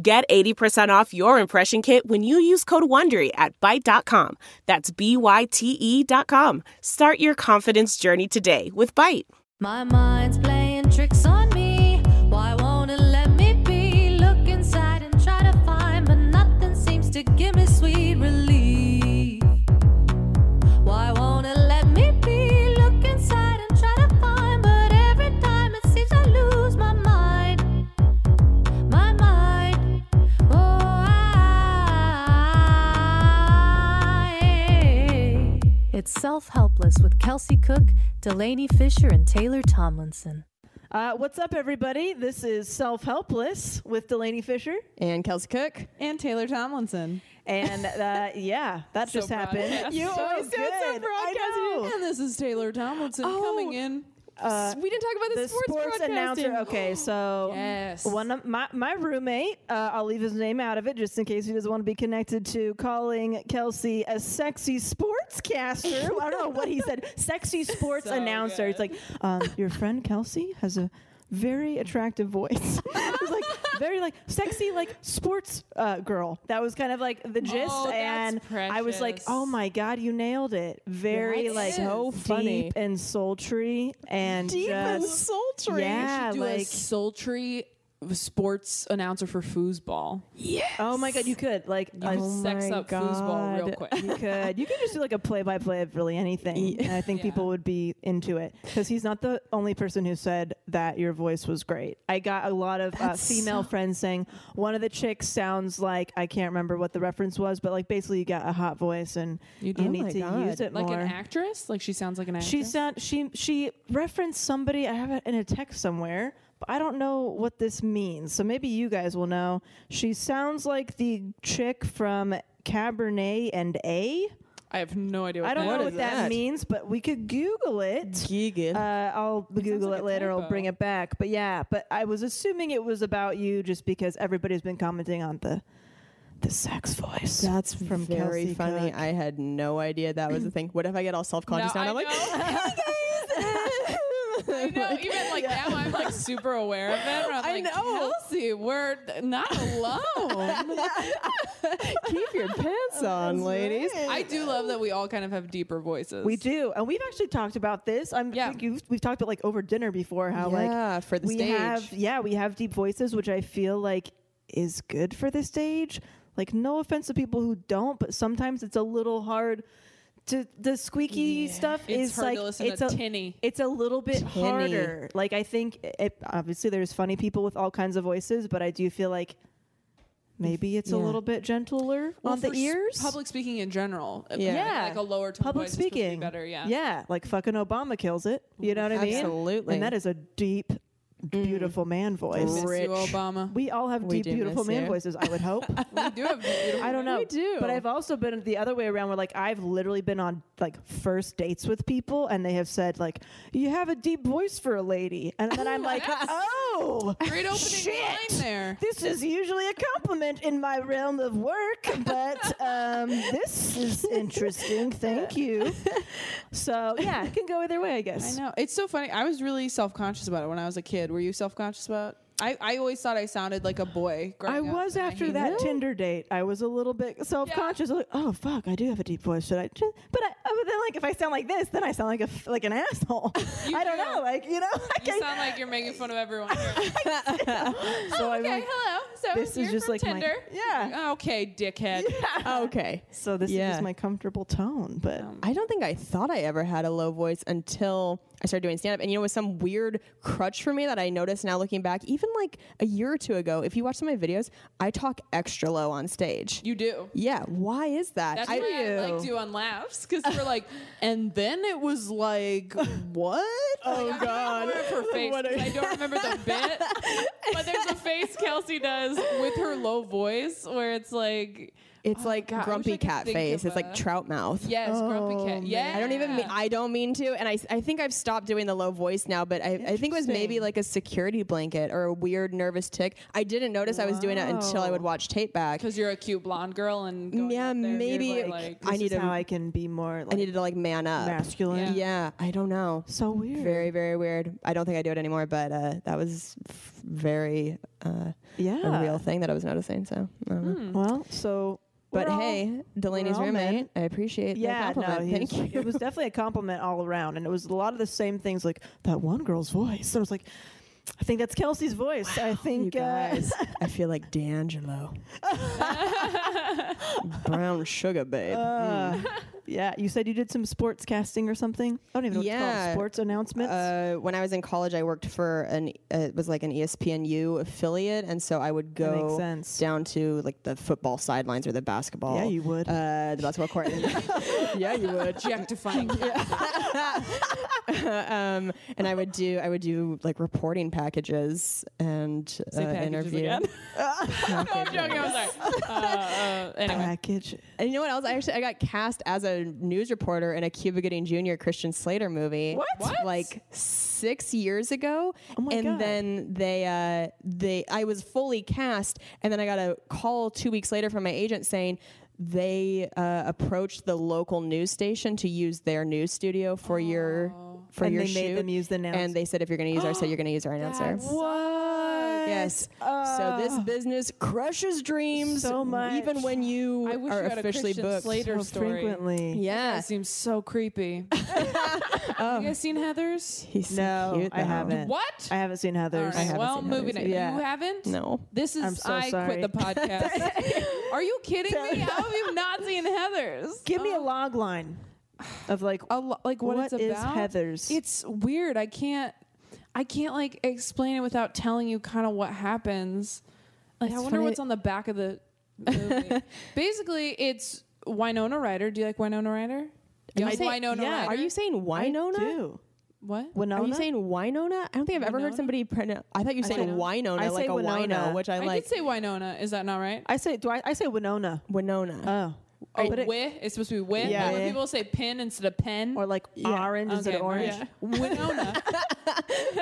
Get 80% off your impression kit when you use code WONDERY at Byte.com. That's B-Y-T-E dot com. Start your confidence journey today with Byte. My mind's playing tricks on It's Self Helpless with Kelsey Cook, Delanie Fischer, and Taylor Tomlinson. Uh, what's up, everybody? This is Self Helpless with Delanie Fischer. and Kelsey Cook. and Taylor Tomlinson. And uh, yeah, that just happened. broadcast. You So always sound so good. I know. And this is Taylor Tomlinson coming in. Uh, we didn't talk about the, the sports, sports announcer. Okay, so Yes. one of my my roommate, uh, I'll leave his name out of it just in case he doesn't want to be connected to calling Kelsey a sexy sportscaster. I don't know what he said. Sexy sports So announcer. It's like um, your friend Kelsey has a very attractive voice. it was like very like sexy like sports uh, girl. That was kind of like the gist, Oh, that's and I was like, oh my god, you nailed it. Very That's like so funny. deep and sultry and Deep and just- sultry. Yeah, do a like sultry sports announcer for foosball. oh my god, you could like You a- sex my up foosball real quick. you could you could just do like a play by play of really anything, and I think Yeah. people would be into it because he's not the only person who said that your voice was great. I got a lot of uh, female so- friends saying one of the chicks sounds like I can't remember what the reference was, but like basically you got a hot voice and You you? Oh need to God. use it Like more. an actress? Like she sounds like an actress? She sound she she referenced somebody. I have it in a text somewhere, but I don't know what this means. So maybe you guys will know. She sounds like the chick from Cabernet and A. I have no idea what I don't that know What what is that, that? means, but we could Google it. Gigan. Uh, I'll Google like it later. I'll bring it back. But yeah, but I was assuming it was about you just because everybody's been commenting on the the sex voice. That's from very Kelsey funny. Cook. I had no idea that was a thing. What if I get all self conscious No, now? I I'm like, know. I know. Like, Even like now, I'm like super aware of it. I'm I like, know. Kelsey, we're not alone. keep your pants oh, on, ladies. I do love that we all kind of have deeper voices. We do, and we've actually talked about this. I'm Yeah. think you've, we've talked about like over dinner before how like for the we stage. have yeah we have deep voices, which I feel like is good for the stage. Like no offense to people who don't, but sometimes it's a little hard to the squeaky stuff It's is like it's a tinny. it's a little bit Tinny. harder. Like I think it, obviously there's funny people with all kinds of voices, but I do feel like maybe it's a little bit gentler Well, on the ears. Public speaking in general. uh, Yeah. Yeah. Like a lower tone Public voice is be speaking, better. Yeah. yeah, like fucking Obama kills it. You know what I mean? Absolutely. And that is a deep, beautiful man voice. Miss you, Obama. We all have We deep, do beautiful miss man you. voices. I would hope. we do have beautiful. I don't know. We do. But I've also been the other way around where like I've literally been on like first dates with people and they have said like you have a deep voice for a lady and then I'm like oh Oh, Great opening shit. line there. This is usually a compliment in my realm of work, but um, this is interesting. Thank you. So yeah, it can go either way, I guess. I know. It's so funny. I was really self conscious about it when I was a kid. Were you self conscious about? I, I always thought I sounded like a boy. I growing up, was and after hated that it. Tinder date. I was a little bit self-conscious. Like, oh fuck, I do have a deep voice. Should I? Just, but I, oh, but then like if I sound like this, then I sound like a like an asshole. I don't do. know. Like you know. Like You I- sound like you're making fun of everyone. Here. so oh, I'm okay, like, hello. So this is you're just from like my- yeah. Oh, okay, dickhead. Oh, okay. so this Yeah. is just my comfortable tone. But um, I don't think I thought I ever had a low voice until I started doing stand up. And you know, it was some weird crutch for me that I noticed now looking back, even like a year or two ago. If you watch some of my videos, I talk extra low on stage. You do. yeah. Why is that? That's I, why I like to on laughs because we're like, and then it was like, what? Oh, Like, God. don't her face. What are 'cause I don't remember the bit, but there's a face Kelsey does with her low voice where it's like, it's Oh, like God, I wish I grumpy cat face. It's like trout mouth. yes, grumpy cat. Yeah, I don't even mean, I don't mean to. And I, I think I've stopped doing the low voice now, but I, I think it was maybe like a security blanket or a weird nervous tick. I didn't notice I was doing it until I would watch tape back. because you're a cute blonde girl and going Yeah, there, maybe like, I need is to- how I can be more. Like, I needed to like man up. masculine. Yeah, I don't know. So weird. Very, very weird. I don't think I do it anymore, but uh, that was f- very uh, Yeah. a real thing that I was noticing. So, I. Hmm. Well, so. But all- hey, Delanie's roommate. I appreciate Yeah, the no, compliment. he's- Thank you. it was definitely a compliment all around, and it was a lot of the same things, like that one girl's voice. I was like, I think that's Kelsey's voice. I You think, uh, guys, I feel like D'Angelo. Brown sugar, babe. uh, yeah. You said you did some sports casting or something. I don't even know what it's Yeah. called. Sports announcements. Uh, when I was in college, I worked for an uh, it was like an ESPNU affiliate, and so I would go sense. down to like the football sidelines or the basketball. Yeah, you would. Uh, the basketball court. yeah, you would. objectifying. um, and I would do I would do like reporting packages and uh, Say packages interview. again. no, I'm joking. I'm sorry. Uh, uh, anyway, Package. And you know what else? I actually I got cast as a news reporter in a Cuba Gooding Jr. Christian Slater movie. What? What? Like six years ago. Oh my and God. then they uh they I was fully cast, and then I got a call two weeks later from my agent saying they uh, approached the local news station to use their news studio for your for And your they made them use the announce- and they said if you're going to use our set, you're going to use our announcer. What? Yes. so this business crushes dreams So much. even when you I wish are you had a officially Christian booked. Slater So story. frequently. Yeah. That seems so creepy. You oh. guys seen Heathers? He's so No, cute, I haven't. What? I haven't seen Heathers. All right, haven't well, seen moving Heathers it. either. You haven't? No. This is I'm so I sorry. quit the podcast. Are you kidding me? How have you not seen Heathers? Give me a oh. log line of like a lo- like what, What it's is about. Heathers? It's weird. I can't. I can't like explain it without telling you kind of what happens. Like I wonder funny- what's on the back of the movie. Basically, it's Winona Ryder. Do you like Winona Ryder? Do you like saying- Winona yeah. Ryder? Are you saying Winona? I do. what? Winona. Are you saying Winona? I don't think I've ever Winona? heard somebody pronounce. I thought you said say- Winona, I like say a Winona. wino, which I, I like. did say Winona. Is that not right? I say. Do I? I say Winona. Winona. Oh. Oh, but it- wi. It's supposed to be wi. Yeah. When people say pin instead of pen. Or like orange instead of orange. yeah. Winona.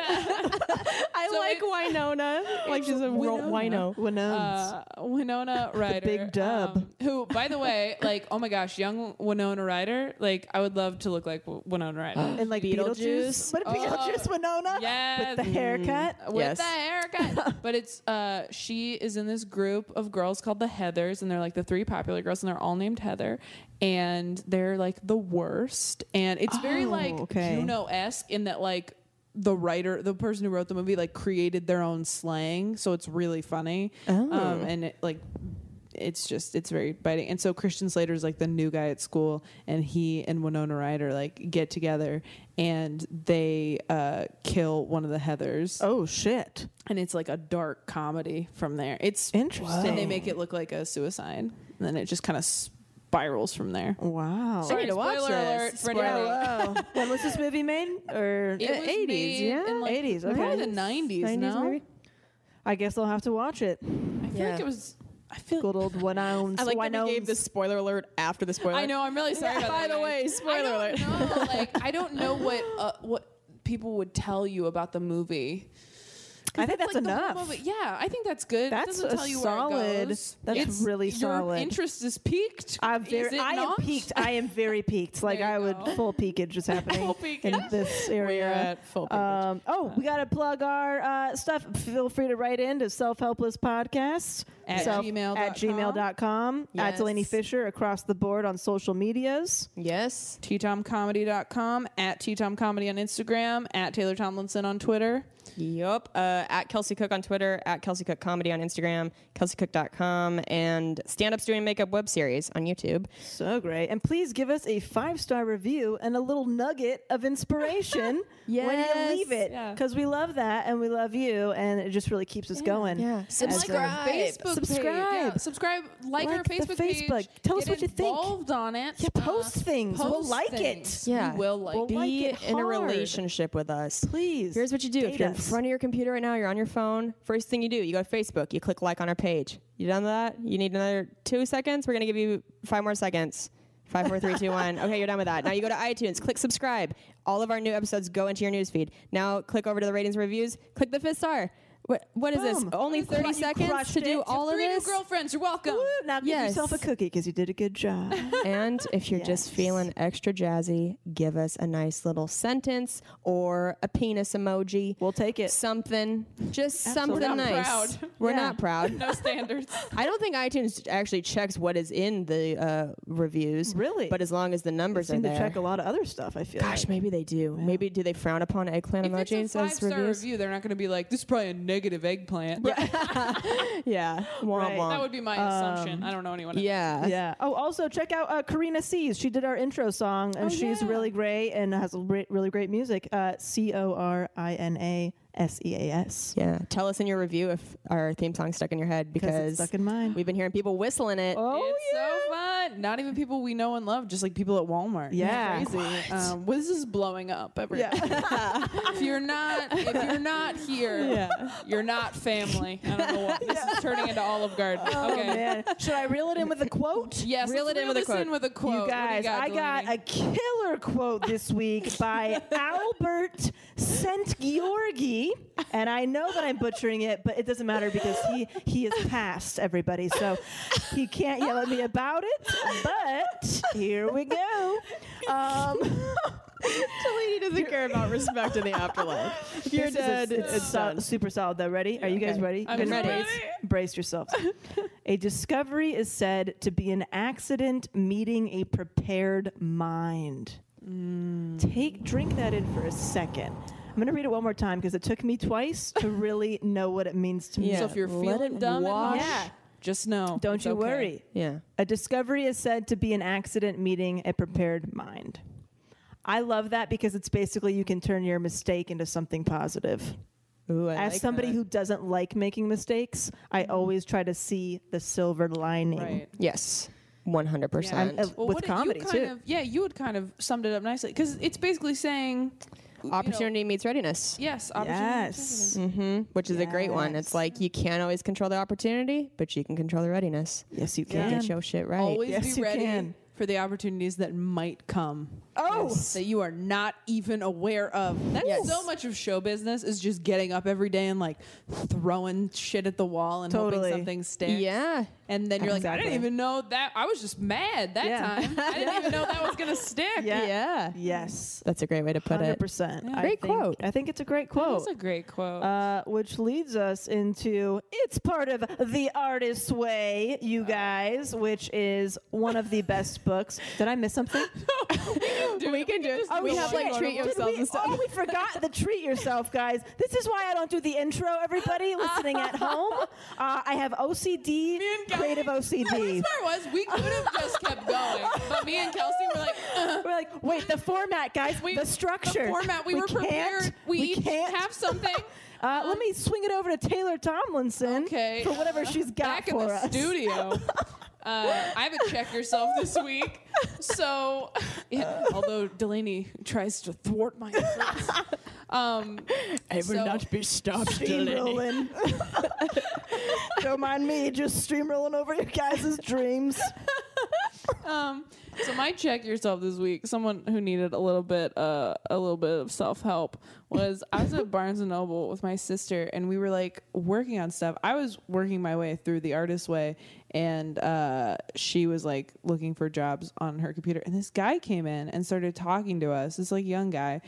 I So like Winona. Like she's a ro- wino. Winones. uh, Winona Ryder. big dub. um, who, by the way, like, oh my gosh, young Winona Ryder. Like, I would love to look like Winona Ryder. and like Beetlejuice. Beetlejuice. But Beetlejuice Winona. yes. With the haircut. with Yes. the haircut. but it's uh she is in this group of girls called the Heathers, and they're like the three popular girls, and they're all named Heather, and they're like the worst. And it's very Oh, like okay. Juno esque in that like the writer, the person who wrote the movie, like created their own slang, so it's really funny. Oh. Um, and it like it's just it's very biting. And so Christian Slater's like the new guy at school, and he and Winona Ryder like get together and they uh, kill one of the Heathers Oh shit. and it's like a dark comedy from there. It's Interesting. and they make it look like a suicide, and then it just kind of spirals from there. Wow. I need to watch spoiler this. alert for Spoiler. anybody. Wow. when was this movie made? Or It was 80s, made yeah? in like 80s, probably the nineties. 90s No, maybe? I guess I'll have to watch it. I feel Yeah. like it was. I feel. Good old Winones. I like that Winones. we gave the spoiler alert after the spoiler. I know. I'm really sorry. Yeah, about by that, the guys. way, spoiler I don't alert. Know, like I don't know what uh, what people would tell you about the movie. I think that's like enough. moment. Yeah, I think that's good. That's a tell you solid- where it goes. that's It's- really your solid. interest is peaked. I'm Is very. it I not? am peaked. I am very peaked. Like I would go. full peakage is happening Full peakage. in this area. We're at full peakage. Um, oh, we got to plug our uh, stuff. Feel free to write in to self helpless podcast At gmail at dot com. gmail.com at Yes. Delanie Fischer across the board on social medias. Yes. ttomcomedy.com, at ttomcomedy on Instagram, at Taylor Tomlinson on Twitter. Yup. Uh, at Kelsey Cook on Twitter, at Kelsey Cook Comedy on Instagram, kelseycook.com, and Stand Up's Doing Makeup web series on YouTube. So great. And please give us a five star review and a little nugget of inspiration when you leave it. Yeah. Because we love that and we love you and it just really keeps us going. Yeah. As Subscribe. a- Facebook Subscribe. page. Yeah, subscribe. Like, our Like the Facebook page. Facebook. Tell us what you think. Involved on it. Yeah, post uh, things. We'll post like things. it. Yeah. We will like We'll. Be like it in a relationship with us. Please. Here's what you do. date if you're in front of your computer right now, you're on your phone. First thing you do, you go to Facebook, you click like on our page. You done that? You need another two seconds? We're gonna give you five more seconds. Five, four, three, two, one. Okay, you're done with that. Now you go to iTunes, click subscribe. All of our new episodes go into your newsfeed. Now click over to the ratings and reviews. Click the fifth star. What, what is this? Boom. Only You 30 cru- you seconds crushed to do it. all of Three new this? girlfriends. You're welcome. Woo, now give Yes. yourself a cookie because you did a good job. And if you're just Yes. feeling extra jazzy, give us a nice little sentence or a penis emoji. we'll take it. something, just something We're not nice. proud. We're Yeah. not proud. No standards. I don't think iTunes actually checks what is in the uh, reviews. Really? But as long as the numbers are seem to there. check a lot of other stuff, I feel Gosh, like. maybe they do. Maybe do they frown upon eggplant if emojis it's a as five star reviews? review, they're not going to be like, this is probably a negative eggplant. Yeah. Right. That would be my assumption. I don't know anyone. else. yeah. Yeah. Oh, also check out uh, Corina Seas. She did our intro song, and Oh, she's yeah. really great and has re- really great music. Uh, C O R I N A S E A S. Yeah. Tell us in your review if our theme song's stuck in your head Because because it's stuck in mine. we've been hearing people whistling it. Oh it's so fun. Not even people we know and love, just like people at Walmart. It's Yeah. crazy. Um, well, this is blowing up. Everybody. Yeah. if you're not, if you're not here, you're not family. I don't know what this is turning into Olive Garden. Oh okay. man. Should I reel it in with a quote? Yes, Reel let's it in with a quote. in with a quote. You What do guys, I got Delanie? a killer quote this week by Albert Szent-Györgyi, and I know that I'm butchering it, but it doesn't matter because he he is past everybody, so he can't yell at me about it. But here we go. Um, Delanie doesn't care about respect in the afterlife. If you're this is- dead, it's, it's, so- super solid though. Ready? Are you guys Okay. ready? I'm ready. Brace, brace yourselves. a discovery is said to be an accident meeting a prepared mind. Take drink that in for a second. I'm going to read it one more time because it took me twice to really know what it means to me. Yeah. So if you're Let feeling it dumb, wash. yeah, just know. Don't it's you okay. worry. Yeah. A discovery is said to be an accident meeting a prepared mind. I love that because it's basically you can turn your mistake into something positive. Ooh, I As like somebody that. who doesn't like making mistakes, I always try to see the silver lining. Right. Yes. 100%. I'm- uh, Well, with what it- comedy, you kind too. Of, yeah, you had kind of summed it up nicely because it's basically saying you know, Opportunity meets readiness. yes, opportunity. Yes. hmm Which is a great one. It's like you can't always control the opportunity, but you can control the readiness. Yes, you To can. Get your shit right. Always Yes, be you ready can. for the opportunities that might come. Oh! that you are not even aware of. That's Yes. so much of show business is just getting up every day and like throwing shit at the wall and Totally. hoping something sticks. Yeah. And then you're like, I didn't even know that. I was just mad that Yeah. time. I didn't even know that was gonna stick. Yeah. Yeah. Yes. That's a great way to put Hundred it. percent. Yeah. Great quote. I think it's a great quote. That's a great quote. uh, which leads us into it's part of the artist's way, you guys, which is one of the best books. Did I miss something? we can do Oh, We have like treat Did yourself and stuff. Oh, we forgot the treat yourself, guys. This is why I don't do the intro. Everybody listening at home, uh, I have OCD, and Kelsey- creative The OCD. best part was we could have just kept going, but me and Kelsey were like, uh, We're like, wait, the format, guys, we, the structure, the format. We, were prepared. We, each can't. have something. Uh, let me swing it over to Taylor Tomlinson Okay. for whatever she's got back in the us. studio. Uh, I have a check yourself this week, so yeah, although Delanie tries to thwart my efforts, um, I will not be stopped, Steamrolling. Don't mind me, just steamrolling over your guys' dreams. um, so my check yourself this week, someone who needed a little bit, uh, a little bit of self help was I was at Barnes and Noble with my sister, and we were like working on stuff. I was working my way through the artist way, and uh, she was like looking for jobs on her computer, and this guy came in and started talking to us. This like young guy,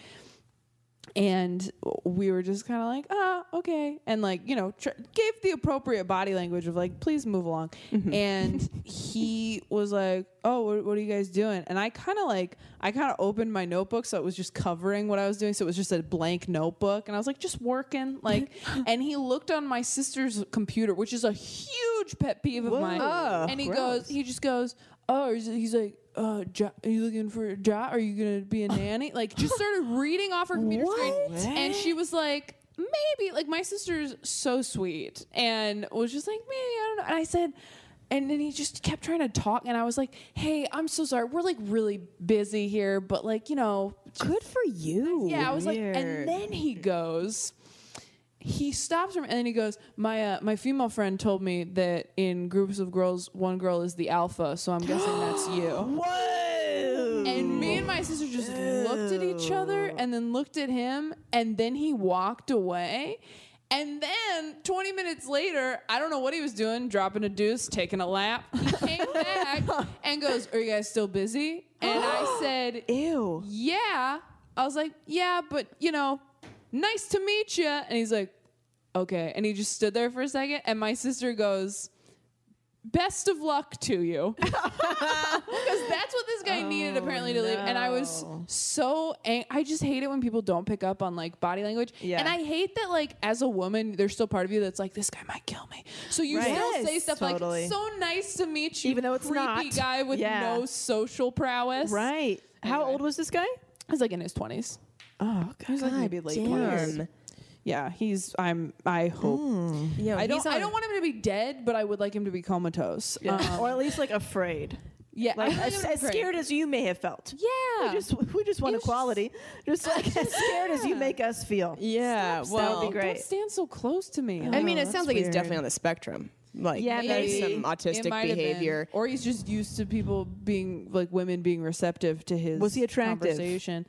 and we were just kind of like ah okay. And like you know tr- gave the appropriate body language of like please move along. And he was like oh what, what are you guys doing? And i kind of like i kind of opened my notebook so it was just covering what i was doing. So it was just a blank notebook. And i was like just working like and he looked on my sister's computer which is a huge pet peeve of mine. Whoa. and he goes he just goes oh he's like uh, jo- are you looking for a job? Are you gonna be a nanny? Like, just started reading off her computer screen, and she was like, maybe. Like, my sister's so sweet, and was just like, maybe I don't know. And I said, and then he just kept trying to talk, and I was like, hey, I'm so sorry. We're like really busy here, but like, you know, Good for you. yeah, I was like, Weird. and then he goes, he stops him, and then he goes, my uh, my female friend told me that in groups of girls, one girl is the alpha, so I'm guessing that's you. Whoa! And me and my sister just looked at each other, and then looked at him, and then he walked away. And then 20 minutes later, I don't know what he was doing, dropping a deuce, taking a lap. He came back and goes, Are you guys still busy? And I said, Ew. yeah. I was like, yeah, but you know, nice to meet you. And he's like, okay. And he just stood there for a second. And my sister goes, best of luck to you. Because that's what this guy needed oh, apparently to leave. And I was so, ang- I just hate it when people don't pick up on like body language. Yeah. And I hate that like as a woman, there's still part of you that's like, this guy might kill me. So you Right. still say stuff totally. like, so nice to meet you. Even though it's creepy not. guy with Yeah. no social prowess. Right. How old was this guy? He's like in his 20s. Oh, He was like maybe late twenties. Damn. Yeah, he's. I'm. I hope. You know, I don't. he's I don't want him to be dead, but I would like him to be comatose. Yeah. Um, or at least like afraid. yeah, Like I as, really as pray. scared as you may have felt. Yeah, We just we just want It was equality. Just like as scared as you make us feel. Yeah, That well, would be great. Don't stand so close to me. I mean, it sounds like he's definitely on the spectrum. Like, Yeah, there's maybe. some It autistic might have been. behavior. or he's just used to people being like women being receptive to his. Was he attractive? Conversation.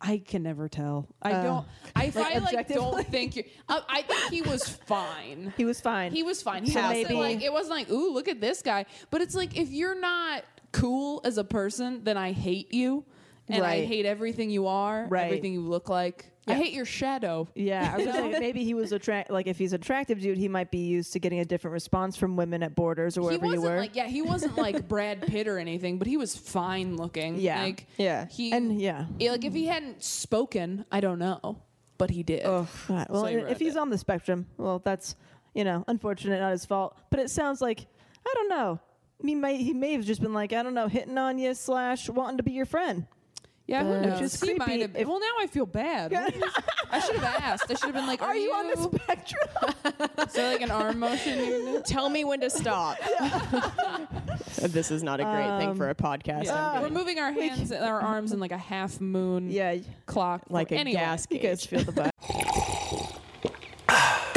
I can never tell. I Uh, don't. I, like I like objectively? don't think you. I, I think he was fine. He was fine. He was fine. He So wasn't maybe- like it wasn't like ooh look at this guy. But it's like if you're not cool as a person, then I hate you, and I Right. hate everything you are, Right. everything you look like. I hate your shadow. Yeah, I was gonna maybe he was attract. Like if he's attractive dude, he might be used to getting a different response from women at Borders or He wherever you wasn't were. like yeah, he wasn't like Brad Pitt or anything, but he was fine looking. Yeah. like, Yeah. He and yeah. yeah, like if he hadn't spoken, I don't know, but he did. Oh, God. Well, So you if he's it. on the spectrum, well, that's you know unfortunate, not his fault. But it sounds like I don't know. He may he may have just been like I don't know, hitting on you slash wanting to be your friend. Yeah, who knows? just he might creepy have if- well, now I feel bad. What is- I should have asked. I should have been like, "Are, Are you on the spectrum? Is there like an arm motion? you can do? Tell me when to stop. this is not a great thing for a um, podcast. Yeah. I'm We're moving our hands, and our arms in like a half moon yeah, clock, like a anyway. gas you guys gauge. feel the vibe.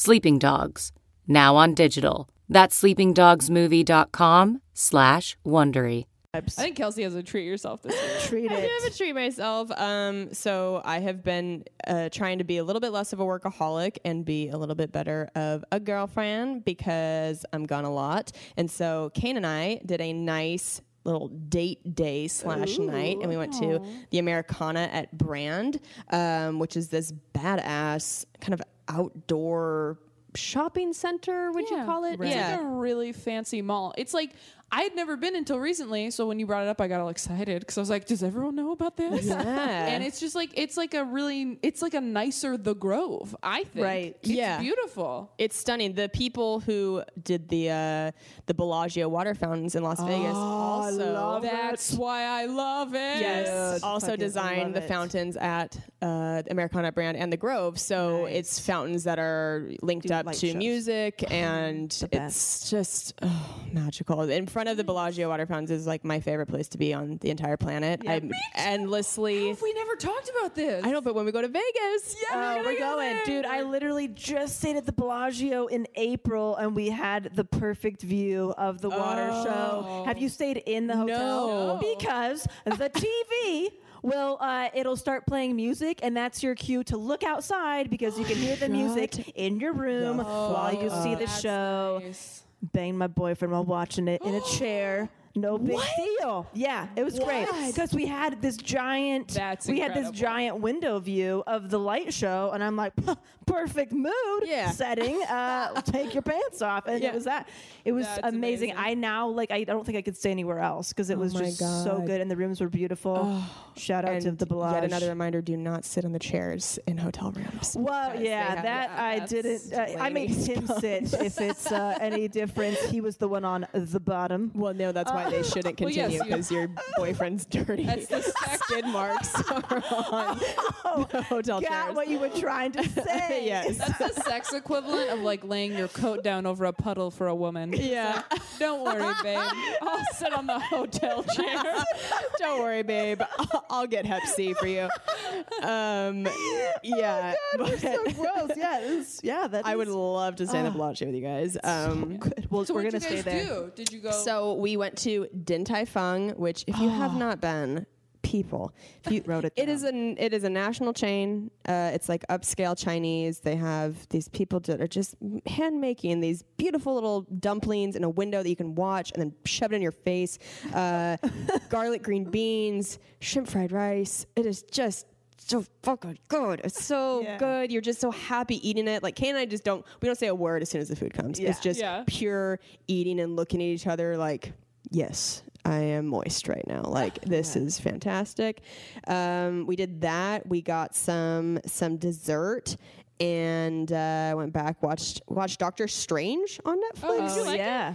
Sleeping Dogs, now on digital. That's sleepingdogsmovie.com slash Wondery. I think Kelsey has a treat yourself this week. Treat I do have a treat myself. Um, so I have been uh, trying to be a little bit less of a workaholic and be a little bit better of a girlfriend because I'm gone a lot. And so Kane and I did a nice little date day slash night, and we went to the Americana at Brand, um, which is this badass kind of outdoor shopping center. Would you call it? It's like a really fancy mall. It's like I had never been until recently, so when you brought it up, I got all excited because I was like, "Does everyone know about this?" Yeah. and it's just like it's like a really it's like a nicer The Grove. I think. Right. It's Yeah. Beautiful. It's stunning. The people who did the uh, the Bellagio water fountains in Las Vegas also That's why I love it. Yes. also designed the it. fountains at uh, the Americana brand and the Grove. So Nice. it's fountains that are linked Do up to shows. music and it's just oh, magical. In front of the Bellagio water fountains is like my favorite place to be on the entire planet. I'm endlessly. We never talked about this. I know, but when we go to Vegas, Oh, we're going, dude! I literally just stayed at the Bellagio in April, and we had the perfect view of the water show. Have you stayed in the hotel? No. because the TV. Will uh, it'll start playing music, and that's your cue to look outside because you can hear the music in your room while you see the That's show. nice. Banged my boyfriend while watching it in a chair. No big deal. Yeah, it was great because we had this giant. That's we had this giant window view of the light show, and I'm like, perfect mood Yeah. setting. Uh, take your pants off, and Yeah. it was that. It was amazing. amazing. I now like. I don't think I could stay anywhere else because it was my just so good, and the rooms were beautiful. Shout out to the Bellagio. yet another reminder: do not sit on the chairs in hotel rooms. Well, yeah, that I didn't. Uh, I made him sit if it's uh, any difference. He was the one on the bottom. Well, no, that's why they shouldn't Well, yes, continue you- because your boyfriend's dirty. That's the sex- skid marks are on the hotel Got chairs. what you were trying to say. yes. That's the sex equivalent of like laying your coat down over a puddle for a woman. Yeah. Don't worry, babe. I'll sit on the hotel chair. Don't worry, babe. I'll, I'll get Hep C for you. Um, yeah. but so gross. Yeah, it yeah. That I would love to stay in the Bellagio with you guys. Um, good. Well, So we're what gonna did you stay guys there. do? Did you go? So we went to Din Tai Fung, which if you have not been, people, if you Wrote it It is an it is a national chain. Uh, it's like upscale Chinese. They have these people that are just hand making these beautiful little dumplings in a window that you can watch and then shove it in your face. Uh, garlic green beans, shrimp fried rice. It is just. So fucking good. It's so Yeah. good. You're just so happy eating it. Like Kane and I just don't we don't say a word as soon as the food comes. It's just Yeah. pure eating and looking at each other like, yes, I am moist right now. Like this is fantastic. Um, we did that. We got some some dessert and uh, went back watched watched Doctor Strange on Netflix. Oh, yeah.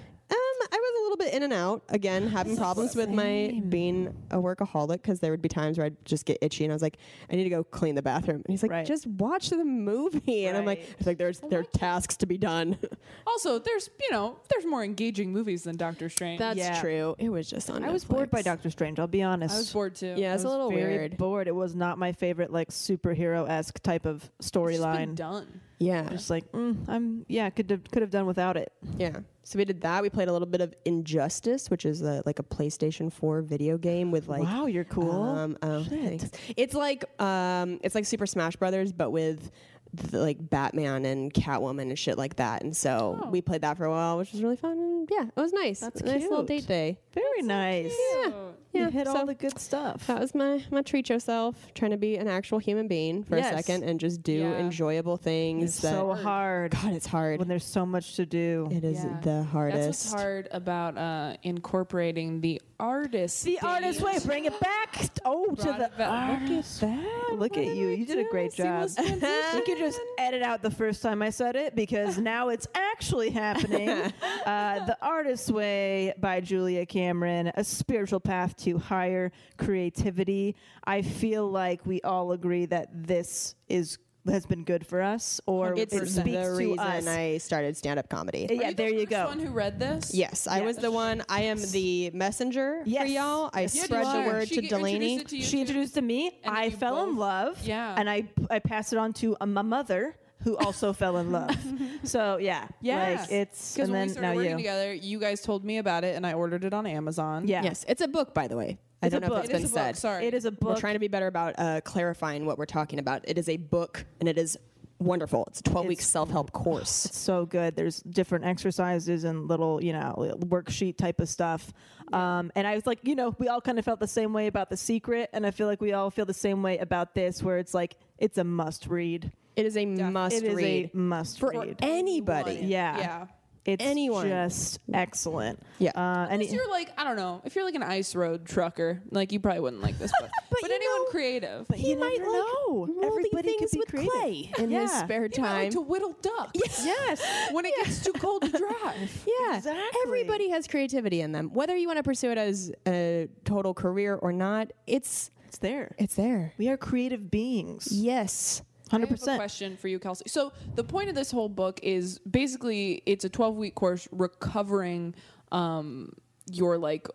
Um, I was a little bit in and out again, having problems with my being a workaholic because there would be times where I'd just get itchy and I was like, I need to go clean the bathroom. And he's like, Right. just watch the movie. And I'm like, Right. it's like there's there are tasks to be done. also, there's you know there's more engaging movies than Doctor Strange. That's Yeah. true. It was just on. I was bored by Netflix. Doctor Strange. I'll be honest. I was bored too. Yeah, I it's a was little very weird. Bored. It was not my favorite like superhero esque type of It's just been storyline. done. Yeah, Just like mm, I'm. Yeah, could have could have done without it. yeah. So we did that. We played a little bit of Injustice, which is a, like a PlayStation 4 video game with like. wow, you're cool. Um, oh, Shit. thanks. It's like um, it's like Super Smash Brothers, but with the, like Batman and Catwoman and shit like that. And so Oh. we played that for a while, which was really fun. And yeah, it was nice. That's a nice little cute. date day. Very nice. Yeah, You hit all the good stuff. That was my my treat yourself, trying to be an actual human being for Yes. a second and just do Yeah. enjoyable things. It's that, so hard God, it's hard. when there's so much to do. It is Yeah. the hardest. That's what's hard about uh, incorporating the artist. the artist way, bring it back. Oh, to the back. Look at artist. Look at you. You did a great job. You could just edit out the first time I said it because now it's actually happening. uh, the Artist's Way by Julia Cameron, a spiritual path to higher creativity. I feel like we all agree that this is has been good for us, or it 100%. speaks the to reason us. I started stand up comedy. yeah, you the there you go. One who read this? Yes, I was the one. I am the messenger Yes. for y'all. I Yes, spread the word She to Delanie. introduced to you she too? introduced to me. And I you fell in love. Yeah. And I I passed it on to uh, my mother, who also fell in love. So yeah, Yeah. like it's Because and when then we started working you. together, you guys told me about it, and I ordered it on Amazon. Yeah. Yes, it's a book, by the way. I don't know book. if It it's is been a book, said. Sorry. It is a book. We're trying to be better about uh, clarifying what we're talking about. It is a book, and it is wonderful. It's a 12 week self help course. It's so good. There's different exercises and little, you know, worksheet type of stuff. Um, and I was like, you know, we all kind of felt the same way about The Secret, and I feel like we all feel the same way about this, where it's like it's a must read. It is a must It is read a must for read. anybody. Yeah. Yeah. It's Anyone. just excellent. Yeah. Uh, and Unless you're like, I don't know, if you're like an ice road trucker, like you probably wouldn't like this book. but you anyone know- creative. but He you might never like know. moldy Everybody could things be with creative. clay in his Yeah. spare You might like time. to whittle ducks. Yes. when it gets too cold to drive. Yeah, Exactly. everybody has creativity in them. Whether you want to pursue it as a total career or not, it's It's there. it's there. We are creative beings. Yes. I have a 100%. question for you, Kelsey. So the point of this whole book is basically it's a 12 week course recovering um, your like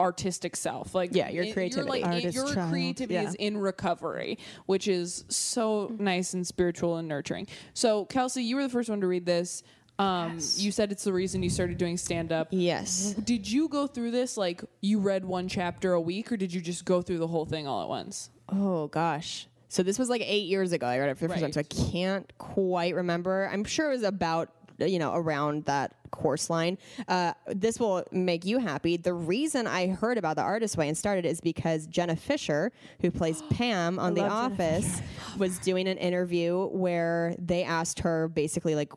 artistic self like Yeah, your creativity. you're, like, it- your child, creativity yeah. is in recovery which is so nice and spiritual and nurturing so kelsey you were the first one to read this um, you said it's the reason you started doing stand up Yes. did you go through this like you read one chapter a week or did you just go through the whole thing all at once Oh gosh. So this was like eight years ago. I read it for the first time, so I can't quite remember. I'm sure it was about you know around that course line. Uh, this will make you happy. The reason I heard about the Artist Way and started is because Jenna Fischer, who plays Pam on The Office, was doing an interview where they asked her basically like.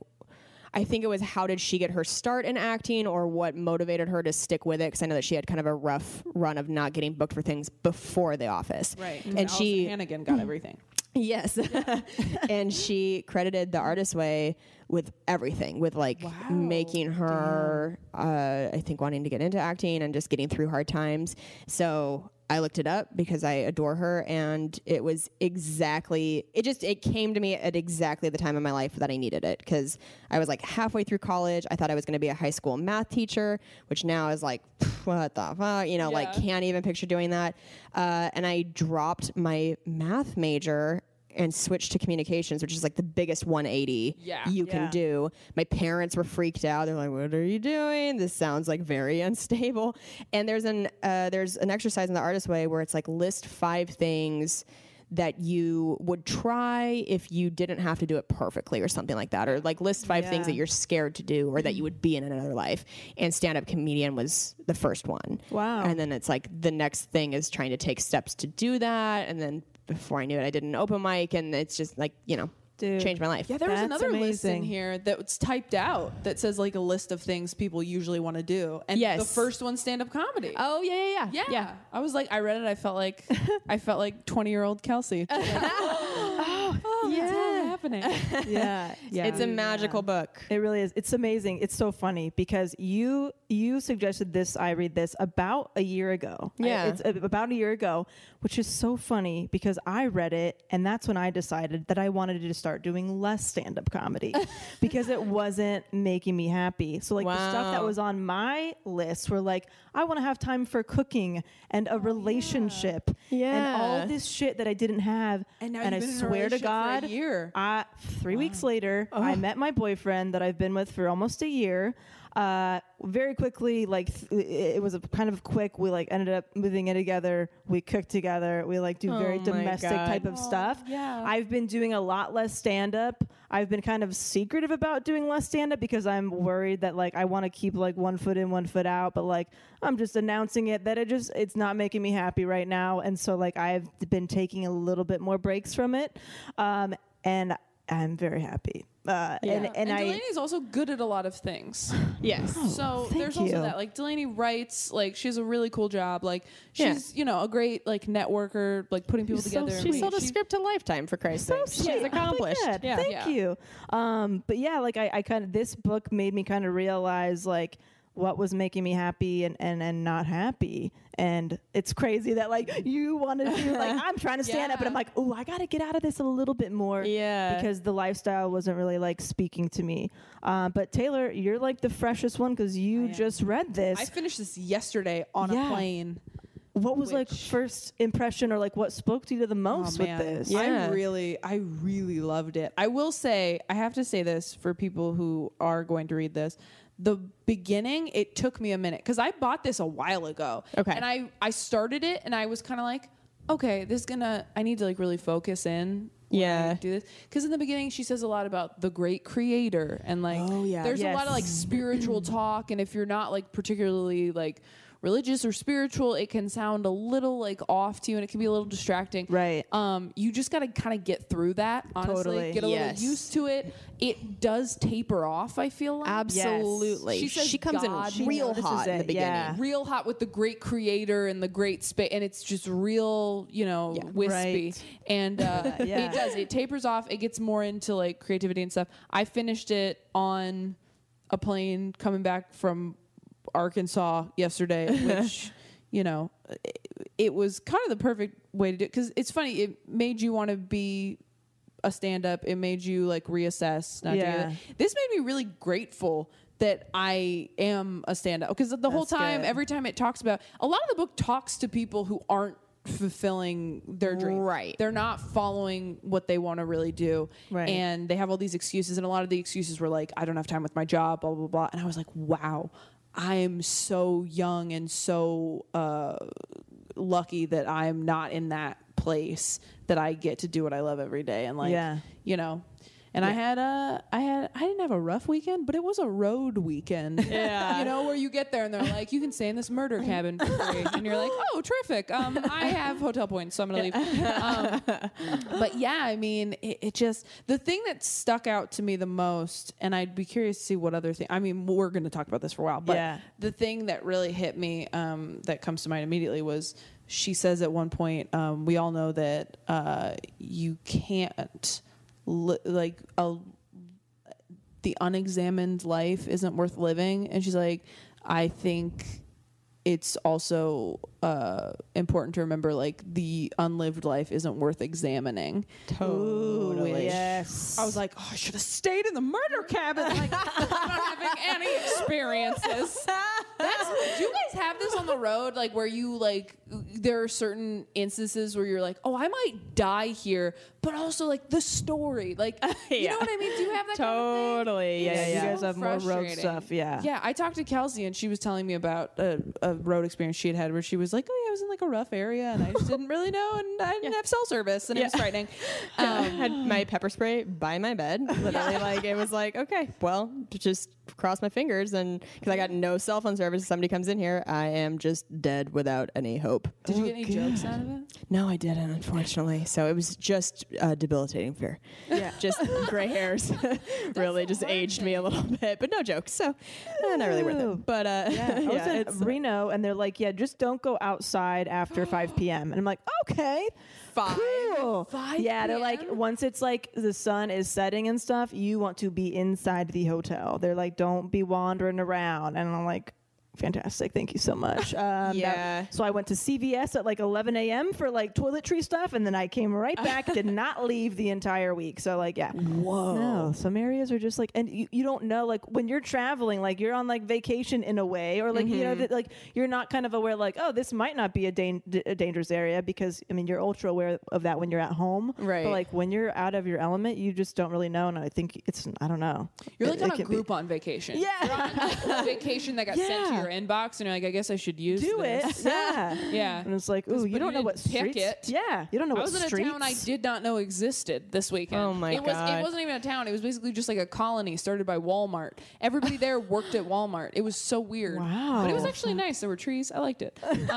I think it was how did she get her start in acting or what motivated her to stick with it? Because I know that she had kind of a rough run of not getting booked for things before The Office. right. And she hannigan got everything Yes. and she credited the artist way with everything, with like making her, uh, I think, wanting to get into acting and just getting through hard times. So I looked it up because I adore her, and it was exactly, it just, it came to me at exactly the time in my life that I needed it because I was like halfway through college. I thought I was going to be a high school math teacher, which now is like, what the fuck? You know, like, can't even picture doing that. Uh, and I dropped my math major and switched to communications, which is like the biggest 180 Yeah. you Yeah. can do. My parents were freaked out. They're like, "What are you doing? This sounds like very unstable." And there's an uh, there's an exercise in the artist way where it's like list five things that you would try if you didn't have to do it perfectly or something like that or like list five things that you're scared to do or that you would be in another life and stand up comedian was the first one Wow. and then it's like the next thing is trying to take steps to do that and then before i knew it i did an open mic and it's just like you know Dude. changed my life Yeah, there was That's another list in amazing. here that's typed out that says like a list of things people usually want to do. And the first one stand up comedy. oh yeah yeah yeah. yeah I was like I read it, I felt like I felt like twenty year old Kelsey. Oh, oh, that's how happening. yeah, yeah. it's a magical book It really is. It's amazing. It's so funny because you you suggested this. I read this about a year ago. I- Yeah. it's a- about a year ago, which is so funny because I read it and that's when I decided that I wanted to start doing less stand up comedy because it wasn't making me happy. So like the stuff that was on my list were like I want to have time for cooking and a oh, relationship and all this shit that I didn't have. And now I you've been in a swear to relationship for a God, year. I, three weeks later, I met my boyfriend that I've been with for almost a year. Uh, very quickly, like th- it was a kind of quick. We like ended up moving in together. We cook together. We like do very Oh my domestic God. type of stuff. yeah. I've been doing a lot less stand up. I've been kind of secretive about doing less stand up because I'm worried that like I want to keep like one foot in, one foot out. But like I'm just announcing it that it just it's not making me happy right now. And so like I've been taking a little bit more breaks from it. Um, and I'm very happy. Uh, and, and, and I Delanie's also good at a lot of things. yes So thank there's also you. that. Like Delanie writes, like she has a really cool job. Like Yeah. she's, you know, a great like networker, like putting people She's so together. sweet. she sold a script to lifetime for christ's sake sweet. she's Oh accomplished God, Yeah. Thank Yeah. you. Um, but yeah, like I, I kind of this book made me kind of realize like what was making me happy and, and, and not happy. And it's crazy that like you want to do like I'm trying to stand up and I'm like, oh, I got to get out of this a little bit more. Yeah. Because the lifestyle wasn't really like speaking to me. Uh, but Taylor, you're like the freshest one because you just read this. I finished this yesterday on Yeah. a plane. what was like first impression or like what spoke to you the most Oh, with man. this? Yeah. I really, I really loved it. I will say, I have to say this for people who are going to read this. The beginning, it took me a minute because I bought this a while ago. Okay. And I, I started it and I was kind of like, okay, this is gonna, I need to like really focus in Yeah. do this because in the beginning she says a lot about the great creator and like Oh, yeah. there's a lot of like spiritual talk and if you're not like particularly like religious or spiritual it can sound a little like off to you and it can be a little distracting Right. um you just got to kind of get through that honestly Totally. get a Yes. little used to it it does taper off i feel like Absolutely. She She, says she comes God in real notices hot in the beginning. yeah. real hot with the great creator and the great space and it's just real you know Yeah. wispy Right. and uh, Yeah. it does it tapers off it gets more into like creativity and stuff i finished it on a plane coming back from arkansas yesterday which you know it, it was kind of the perfect way to do it because it's funny it made you want to be a stand up it made you like reassess not Yeah. this made me really grateful that I am a stand up because the whole time, good. every time it talks about a lot of the book talks to people who aren't fulfilling their dream. Right. They're not following what they want to really do. Right. And they have all these excuses. And a lot of the excuses were like, I don't have time with my job, blah, blah, blah. And I was like, wow, I am so young and so uh, lucky that I'm not in that place that I get to do what I love every day. And like, Yeah. you know, and I had a, I had, I didn't have a rough weekend, but it was a road weekend. Yeah. you know, where you get there and they're like, you can stay in this murder cabin for free. And you're like, oh, terrific. Um, I have hotel points, so I'm going to leave. Um, but yeah, I mean, it, it just, the thing that stuck out to me the most, and I'd be curious to see what other thing, I mean, we're going to talk about this for a while, but Yeah. the thing that really hit me um, that comes to mind immediately was she says at one point, um, we all know that uh, you can't li- like a the unexamined life isn't worth living. And she's like i think it's also uh, important to remember like the unlived life isn't worth examining Totally. Yes. I was like, oh, I should have stayed in the murder cabin, like not having any experiences. That's, do you guys have this on the road, like where you like there are certain instances where you're like, oh, I might die here, but also like the story, like you know what I mean? Do you have that? kind of thing? Totally. Yeah, Yeah, yeah, you yeah. guys have more road frustrating. stuff. Yeah. Yeah, I talked to Kelsey and she was telling me about a, a road experience she had had where she was like, "Oh yeah, I was in like a rough area and I just didn't really know and I didn't have cell service and it was frightening." I Um, had my pepper spray by my bed. Literally, like it was like, okay, well, just cross my fingers, and because I got no cell phone service, if somebody comes in here, I am just dead without any hope. Did you get any jokes out of it? No, I didn't, unfortunately. So it was just uh, debilitating fear. Yeah. just gray hairs really just aged me a little bit, but no jokes. So eh, not really worth Ooh. it. But uh, Yeah, I was yeah, in Reno, and they're like, "Yeah, just don't go outside after 5 p.m." And I'm like, "Okay, Five? cool." 5 yeah, they're like, once it's like the sun is setting and stuff, you want to be inside the hotel. They're like, "Don't be wandering around," and I'm like. Fantastic! Thank you so much. Um, that- Yeah. so I went to CVS at like 11 a.m. for like toiletry stuff, and then I came right back. did not leave the entire week. So like, yeah. Whoa. No, some areas are just like, and you, you don't know like when you're traveling, like you're on like vacation in a way, or like you know that like you're not kind of aware like, oh, this might not be a, dan- d- a dangerous area because I mean you're ultra aware of that when you're at home. Right. But like when you're out of your element, you just don't really know, and I think it's I don't know. You're It- like on a can be- Groupon vacation. Yeah. You're on a vacation that got sent to Yeah. your inbox, and you're like, I guess I should use Do this. it. Yeah. Yeah. And it's like, ooh, you you don't know what didn't pick streets. it. Yeah, you don't know I what was in a town I did not know existed this weekend. Oh my it was, God. It wasn't even a town. It was basically just like a colony started by Walmart. Everybody there worked at Walmart. It was so weird. Wow. But it was actually nice. There were trees. I liked it. Um,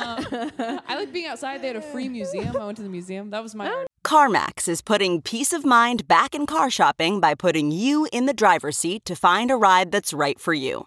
I liked being outside. They had a free museum. I went to the museum. That was my. CarMax is putting peace of mind back in car shopping by putting you in the driver's seat to find a ride that's right for you.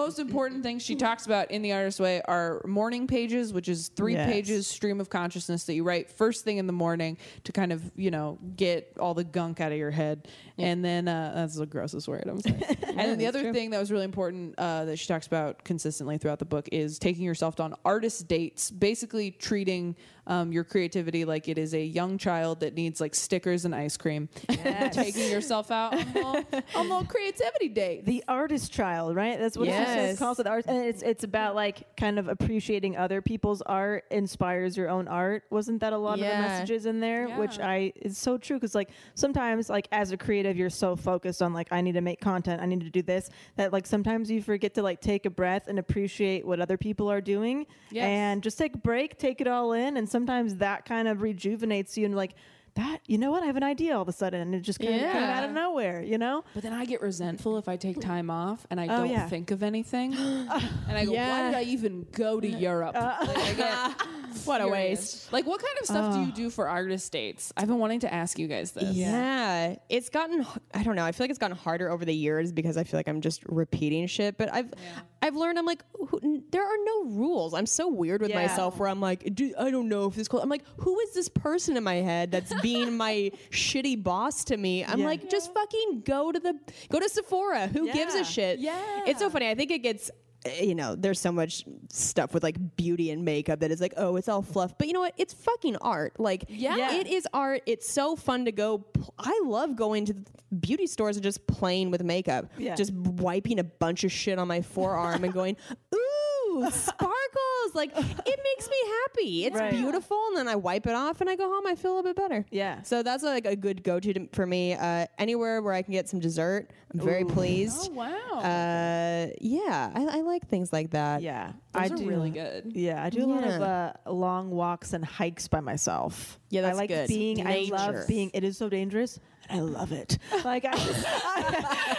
Most important things she talks about in the artist way are morning pages, which is three Yes. pages stream of consciousness that you write first thing in the morning to kind of you know get all the gunk out of your head, and then uh, that's the grossest word. I'm sorry. and then the other thing that was really important uh, that she talks about consistently throughout the book is taking yourself on artist dates, basically treating um, your creativity like it is a young child that needs like stickers and ice cream, taking yourself out on a little, on little creativity date. the artist child, right? That's what Yes. says. Calls it art, and it's it's about like kind of appreciating other people's art inspires your own art. Wasn't that a lot of the messages in there? Which I is so true because like sometimes like as a creative, you're so focused on like I need to make content, I need to do this that like sometimes you forget to like take a breath and appreciate what other people are doing, Yes. and just take a break, take it all in, and sometimes that kind of rejuvenates you and like. That you know what I have an idea all of a sudden and it just kind of came out of nowhere you know But then I get resentful if I take time off and I Oh, don't yeah. think of anything. and I go, why Yeah. did I even go to Europe? Uh. Like, get What a waste. Like, what kind of stuff do you do for artist dates? I've been wanting to ask you guys this. Yeah. it's gotten. I don't know. I feel like it's gotten harder over the years because I feel like I'm just repeating shit. But I've, I've learned. I'm like, who, n- there are no rules. I'm so weird with Yeah. myself where I'm like, do, I don't know if this. Cool. I'm like, who is this person in my head that's being my shitty boss to me? I'm Yeah. like, just fucking go to the go to Sephora. Who gives a shit? Yeah. it's so funny. I think it gets. eh, You know, there's so much stuff with like beauty and makeup that is like, oh, it's all fluff. But you know what? It's fucking art. Like, Yeah. it is art. It's so fun to go. pl- I love going to the beauty stores and just playing with makeup. Yeah. Just wiping a bunch of shit on my forearm and going, ooh, sparkles. Like, it makes me happy. It's Right. beautiful. And then I wipe it off and I go home. I feel a little bit better. Yeah. So that's like a good go to for me. Uh, anywhere where I can get some dessert, I'm very pleased. Oh, wow. Uh, yeah, I, I like things like that. Yeah, Those I are do. really good. Yeah, I do a lot of uh, long walks and hikes by myself. Yeah, that's I like good. being. I love being. It is so dangerous, and I love it. Like I,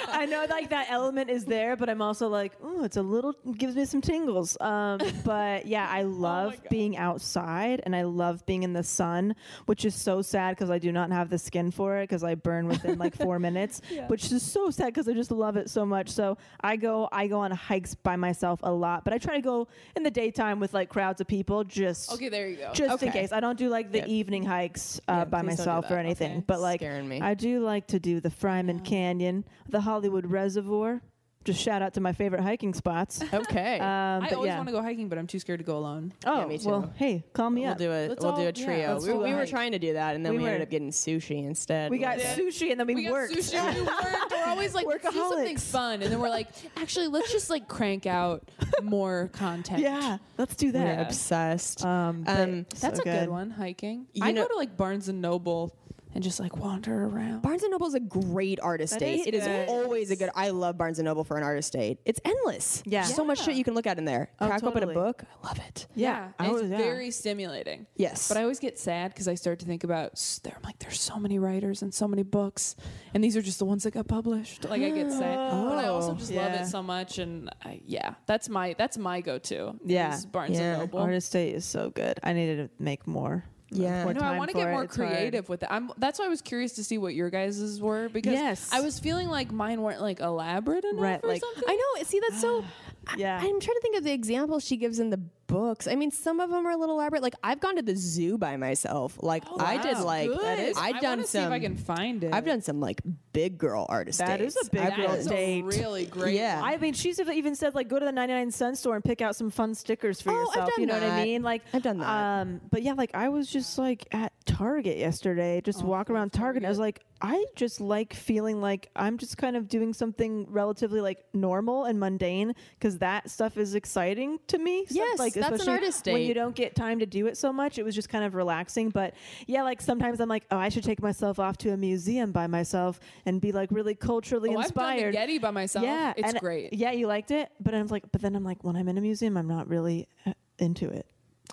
I, know like that element is there, but I'm also like, oh, it's a little gives me some tingles. Um, but yeah, I love being outside, and I love being in the sun, which is so sad because I do not have the skin for it because I burn within like four minutes, which is so sad because I just love it so much. So I go, I go on hikes by myself a lot, but I try to go in the daytime with like crowds of people, just Okay, there you go. just in Okay. case. I don't do like the Yeah. evening hikes uh, Yeah, by please don't do myself or anything, Okay. but like Scaring me. I do like to do the Fryman Canyon, the Hollywood Reservoir. Just shout out to my favorite hiking spots. Okay. Um, I but always yeah. want to go hiking, but I'm too scared to go alone. Oh, me well, too. hey, call me up. We'll up. do it. Let's We'll do a trio. let's we do a we were trying to do that, and then We we, ended up getting sushi instead. We got Like, sushi and then we, We got worked. sushi. We worked. We're always like, let's do something fun, and then we're like, actually, let's just like crank out more content. yeah, let's do we're that. obsessed. Um, Um, That's so a good one. Hiking. You I know- go to like Barnes and Noble and just like wander around. Barnes and Noble is a great artist That date. is It is good. always a good. I love Barnes and Noble for an artist date. It's endless. Yeah. so much shit you can look at in there. Oh, Crack open a totally. book. I love it. Yeah, and it's yeah. very stimulating. Yes. But I always get sad because I start to think about s- there. I'm like, there's so many writers and so many books, and these are just the ones that got published. Like I get sad, but I also just love yeah. it so much, and I, yeah, that's my that's my go-to. Yeah. is Barnes Yeah. and Noble. Artist Day is so good. I needed to make more. Yeah. more No, I want to get more It's hard. creative with it. I'm. That's why I was curious to see what your guys's were because Yes. I was feeling like mine weren't like elaborate enough Right, or like- something. I know. See, that's so. Yeah. I, am trying to think of the examples she gives in the books. I mean, some of them are a little elaborate. Like I've gone to the zoo by myself. Like I did. Like Good. I I've done wanna see some. if I can find it. I've done some like big girl artist That dates. is a big I've girl done- That is a date. really great. Yeah. I mean, she's even said like go to the 99 cent store and pick out some fun stickers for Oh, I've yourself. done you know what I mean? Like I've done that. Um, but yeah, like I was just like at Target yesterday, Oh, just walking around Target. And I was like, I just like feeling like I'm just kind of doing something relatively like normal and mundane because that stuff is exciting to me. So, Yes, like that's an artist when you don't get time to do it so much. It was just kind of relaxing. But yeah, like sometimes I'm like, oh, I should take myself off to a museum by myself and be like really culturally Oh, I've done the inspired. Getty by myself. Yeah, it's and- great. Yeah, you liked it, but I'm like, but then I'm like, when I'm in a museum, I'm not really uh, into it.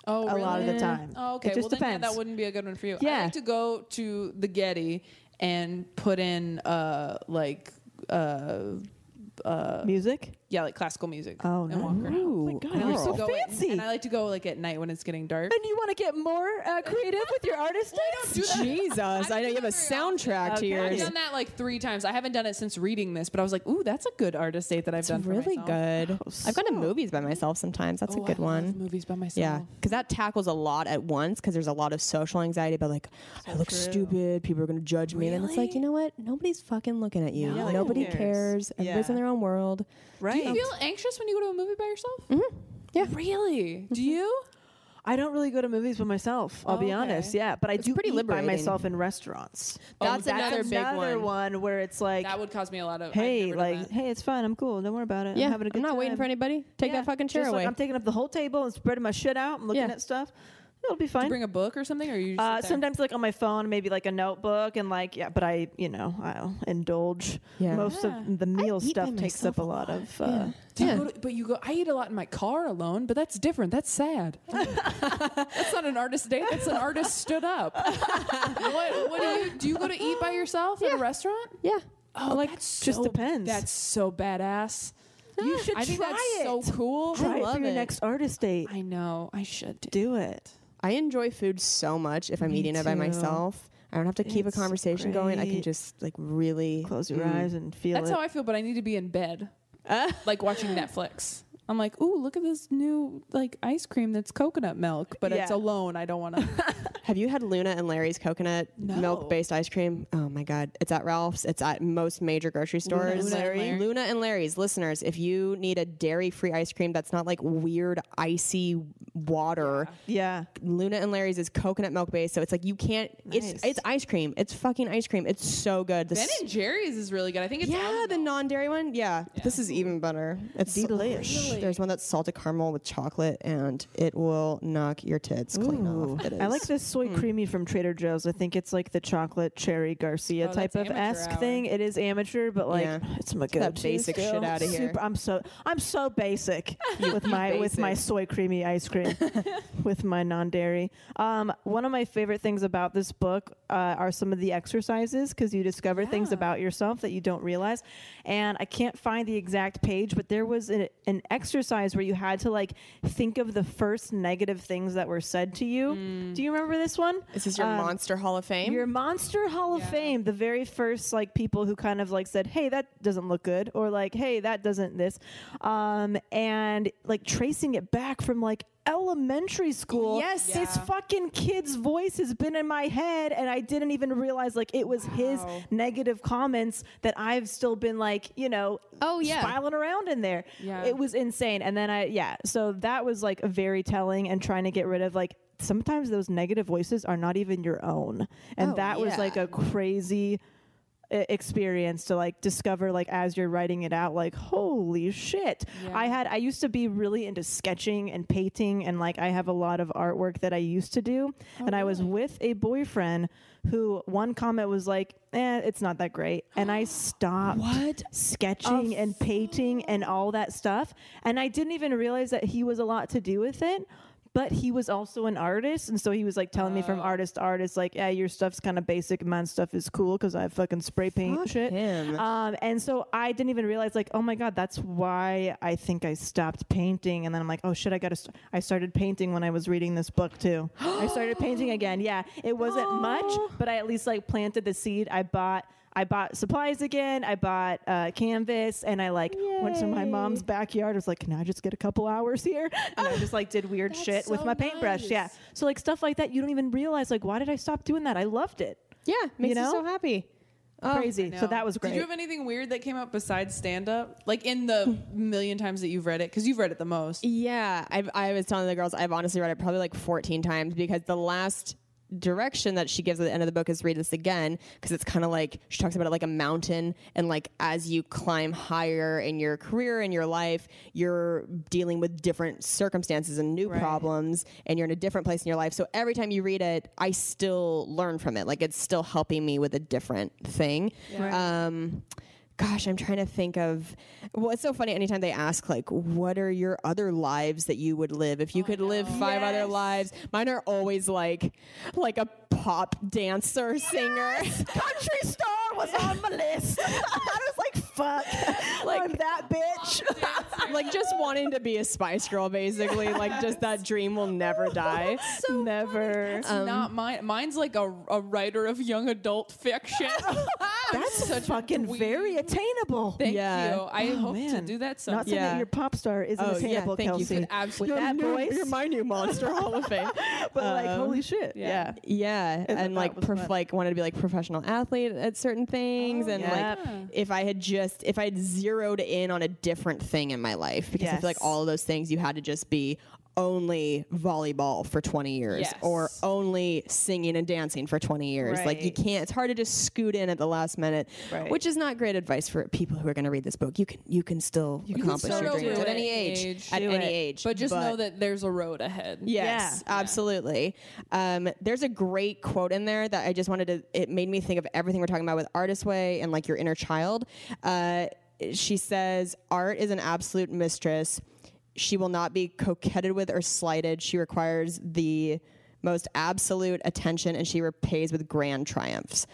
Oh, a lot of the time. Oh, It okay. just well, then yeah, that wouldn't be a good one for you. I Yeah. like to go to the Getty and put in uh like uh uh Music. Yeah, like classical music. Oh, and no. walk around. Oh my God, And I you're like so to go at- fancy. and I like to go like at night when it's getting dark. And you want to get more uh, creative with your artist days? Jesus, I know you have a soundtrack to I've yours. done that like three times. I haven't done it since reading this, but I was like, ooh, that's a good artist date that I've done. for really myself. good. I've gone to movies by myself sometimes. That's Oh, a good I love one. movies by myself. Yeah, because that tackles a lot at once. Because there's a lot of social anxiety about like I look stupid, people are going to judge me. And then it's like, you know what? Nobody's fucking looking at you. Yeah, like, who Nobody cares? cares. Everybody's Yeah. in their own world. Right. Do you feel anxious when you go to a movie by yourself? Mm-hmm. Yeah. Really? Do you? I don't really go to movies by myself. I'll Oh, be okay. honest. Yeah, but I It's do pretty eat liberating. by myself in restaurants. That's that's another big another one. one where it's like, That would cause me a lot of. Hey, like, hey, it's fine. I'm cool. Don't worry about it. Yeah, I'm having a good I'm not waiting for anybody. Take Yeah, that fucking chair just away. Like I'm taking up the whole table and spreading my shit out and looking Yeah. at stuff. It'll be Do fine. you bring a book or something, or you just Uh, sometimes like on my phone, maybe like a notebook and like yeah, but I you know I'll indulge. Yeah. Most Yeah. of the meal eat by stuff takes up myself a a lot lot. of. Uh, Yeah. Do you Yeah. go to- but you go. I eat a lot in my car alone, but that's different. That's sad. that's not an artist date. That's an artist stood up. what, what do you do? You go to eat by yourself at a restaurant? yeah. Oh, like that's just so- depends. That's so badass. you should I think try that's it. so cool. Try it love for your it. next artist date. I know. I should do. Do it. I enjoy food so much if I'm Me eating it by too. myself. I don't have to keep a It's conversation going. I can great. just like really Close your Mm. eyes and feel That's it. how I feel, but I need to be in bed, like watching Netflix. I'm like, ooh, look at this new like ice cream that's coconut milk, but it's alone. I don't want to. Have you had Luna and Larry's coconut No. milk based ice cream? Oh my god, it's at Ralph's. It's at most major grocery stores. and Larry? Luna and Larry's listeners, if you need a dairy free ice cream that's not like weird icy water, yeah. Luna and Larry's is coconut milk based, so it's like you can't. Nice. It's it's ice cream. It's fucking ice cream. It's so good. The ben and Jerry's is really good. I think it's yeah, the non dairy one. Yeah. this is even better. It's Delish. There's one that's salted caramel with chocolate, and it will knock your tits clean Ooh. off. It I like this soy creamy from Trader Joe's. I think it's like the chocolate cherry Garcia Oh, type that's of amateur esque hour. thing. It is amateur, but like Yeah. it's my that go-to. basic shit still. outta here. Super- I'm so I'm so basic with my with my basic. soy creamy ice cream with my non-dairy. Um, one of my favorite things about this book uh, are some of the exercises because you discover things about yourself that you don't realize. And I can't find the exact page, but there was a, an exercise where you had to like think of the first negative things that were said to you. Do you remember this one? This is this your Um, Monster Hall of Fame? Your Monster Hall of Fame, the very first like people who kind of like said, "Hey, that doesn't look good," or like, "Hey, that doesn't this," um, and like tracing it back from like elementary school. Yes. this fucking kid's voice has been in my head, and I didn't even realize like it was his negative comments that I've still been like, you know, Oh, yeah. spiraling around in there. Yeah. it was insane. And then I, yeah, so that was like very telling and trying to get rid of like. Sometimes those negative voices are not even your own. And Oh, that was like a crazy experience to like discover like as you're writing it out like holy shit. I had i used to be really into sketching and painting and like i have a lot of artwork that i used to do. And i was with a boyfriend who one comment was like eh it's not that great. And i stopped What? sketching and painting and all that stuff. And i didn't even realize that he was a lot to do with it but he was also an artist and so he was like telling me from artist to artist like yeah your stuff's kind of basic. My stuff is cool because i fucking spray paint Fuck shit. him. um and so i didn't even realize like oh my god that's why i think i stopped painting. And then i'm like oh shit i gotta st-. i started painting when i was reading this book too. I started painting again. Yeah it wasn't much but i at least like planted the seed. I bought I bought supplies again. I bought uh, canvas, and I like went to my mom's backyard. I was like, "Can I just get a couple hours here?" And I just like did weird shit with my paintbrush. Yeah, so like stuff like that, you don't even realize like, why did I stop doing that? I loved it. yeah, makes you, know? so happy. Oh, Crazy. So that was great. Did you have anything weird that came up besides stand up? Like in the million times that you've read it? Because you've read it the most. Yeah, I've, I was telling the girls I've honestly read it probably like 14 times because the last direction that she gives at the end of the book is read this again because it's kind of like she talks about it like a mountain and like as you climb higher in your career and your life you're dealing with different circumstances and new problems and you're in a different place in your life. So every time you read it i still learn from it. Like it's still helping me with a different thing. Um gosh, I'm trying to think of what's so funny. Anytime they ask, like, what are your other lives that you would live if you could live oh, five other lives? Mine are always like, like a pop dancer, singer. Country star was on my list. I was like, fuck. Like- I'm that bitch. like just wanting to be a Spice Girl, basically. Like just that dream will never die. Never. It's um, not mine. Mine's like a, a writer of young adult fiction. That's such fucking very attainable. Thank Yeah. you. I Oh, hope to man. do that Not saying Yeah. that your pop star isn't Oh, yeah, attainable, thank you for Kelsey. that. Absolutely. With that voice, You're my new Monster Hall of Fame. but like, Um, holy shit. yeah. Yeah. Yeah, that and like was prof- like wanted to be like professional athlete at certain things, and Yep. like if I had just if I had zeroed in on a different thing in my life, because I feel like all of those things you had to just be only volleyball for 20 years Yes. or only singing and dancing for 20 years. Like you can't it's hard to just scoot in at the last minute, Right. which is not great advice for people who are going to read this book. You can you can still can accomplish still your dreams it at any age, age. at any it. age. But just know that there's a road ahead. Yes, Yeah. absolutely. Um, there's a great quote in there that I just wanted to. It made me think of everything we're talking about with Artist Way and like your inner child. Uh, she says, "Art is an absolute mistress. She will not be coquetted with or slighted. She requires the most absolute attention, and she repays with grand triumphs."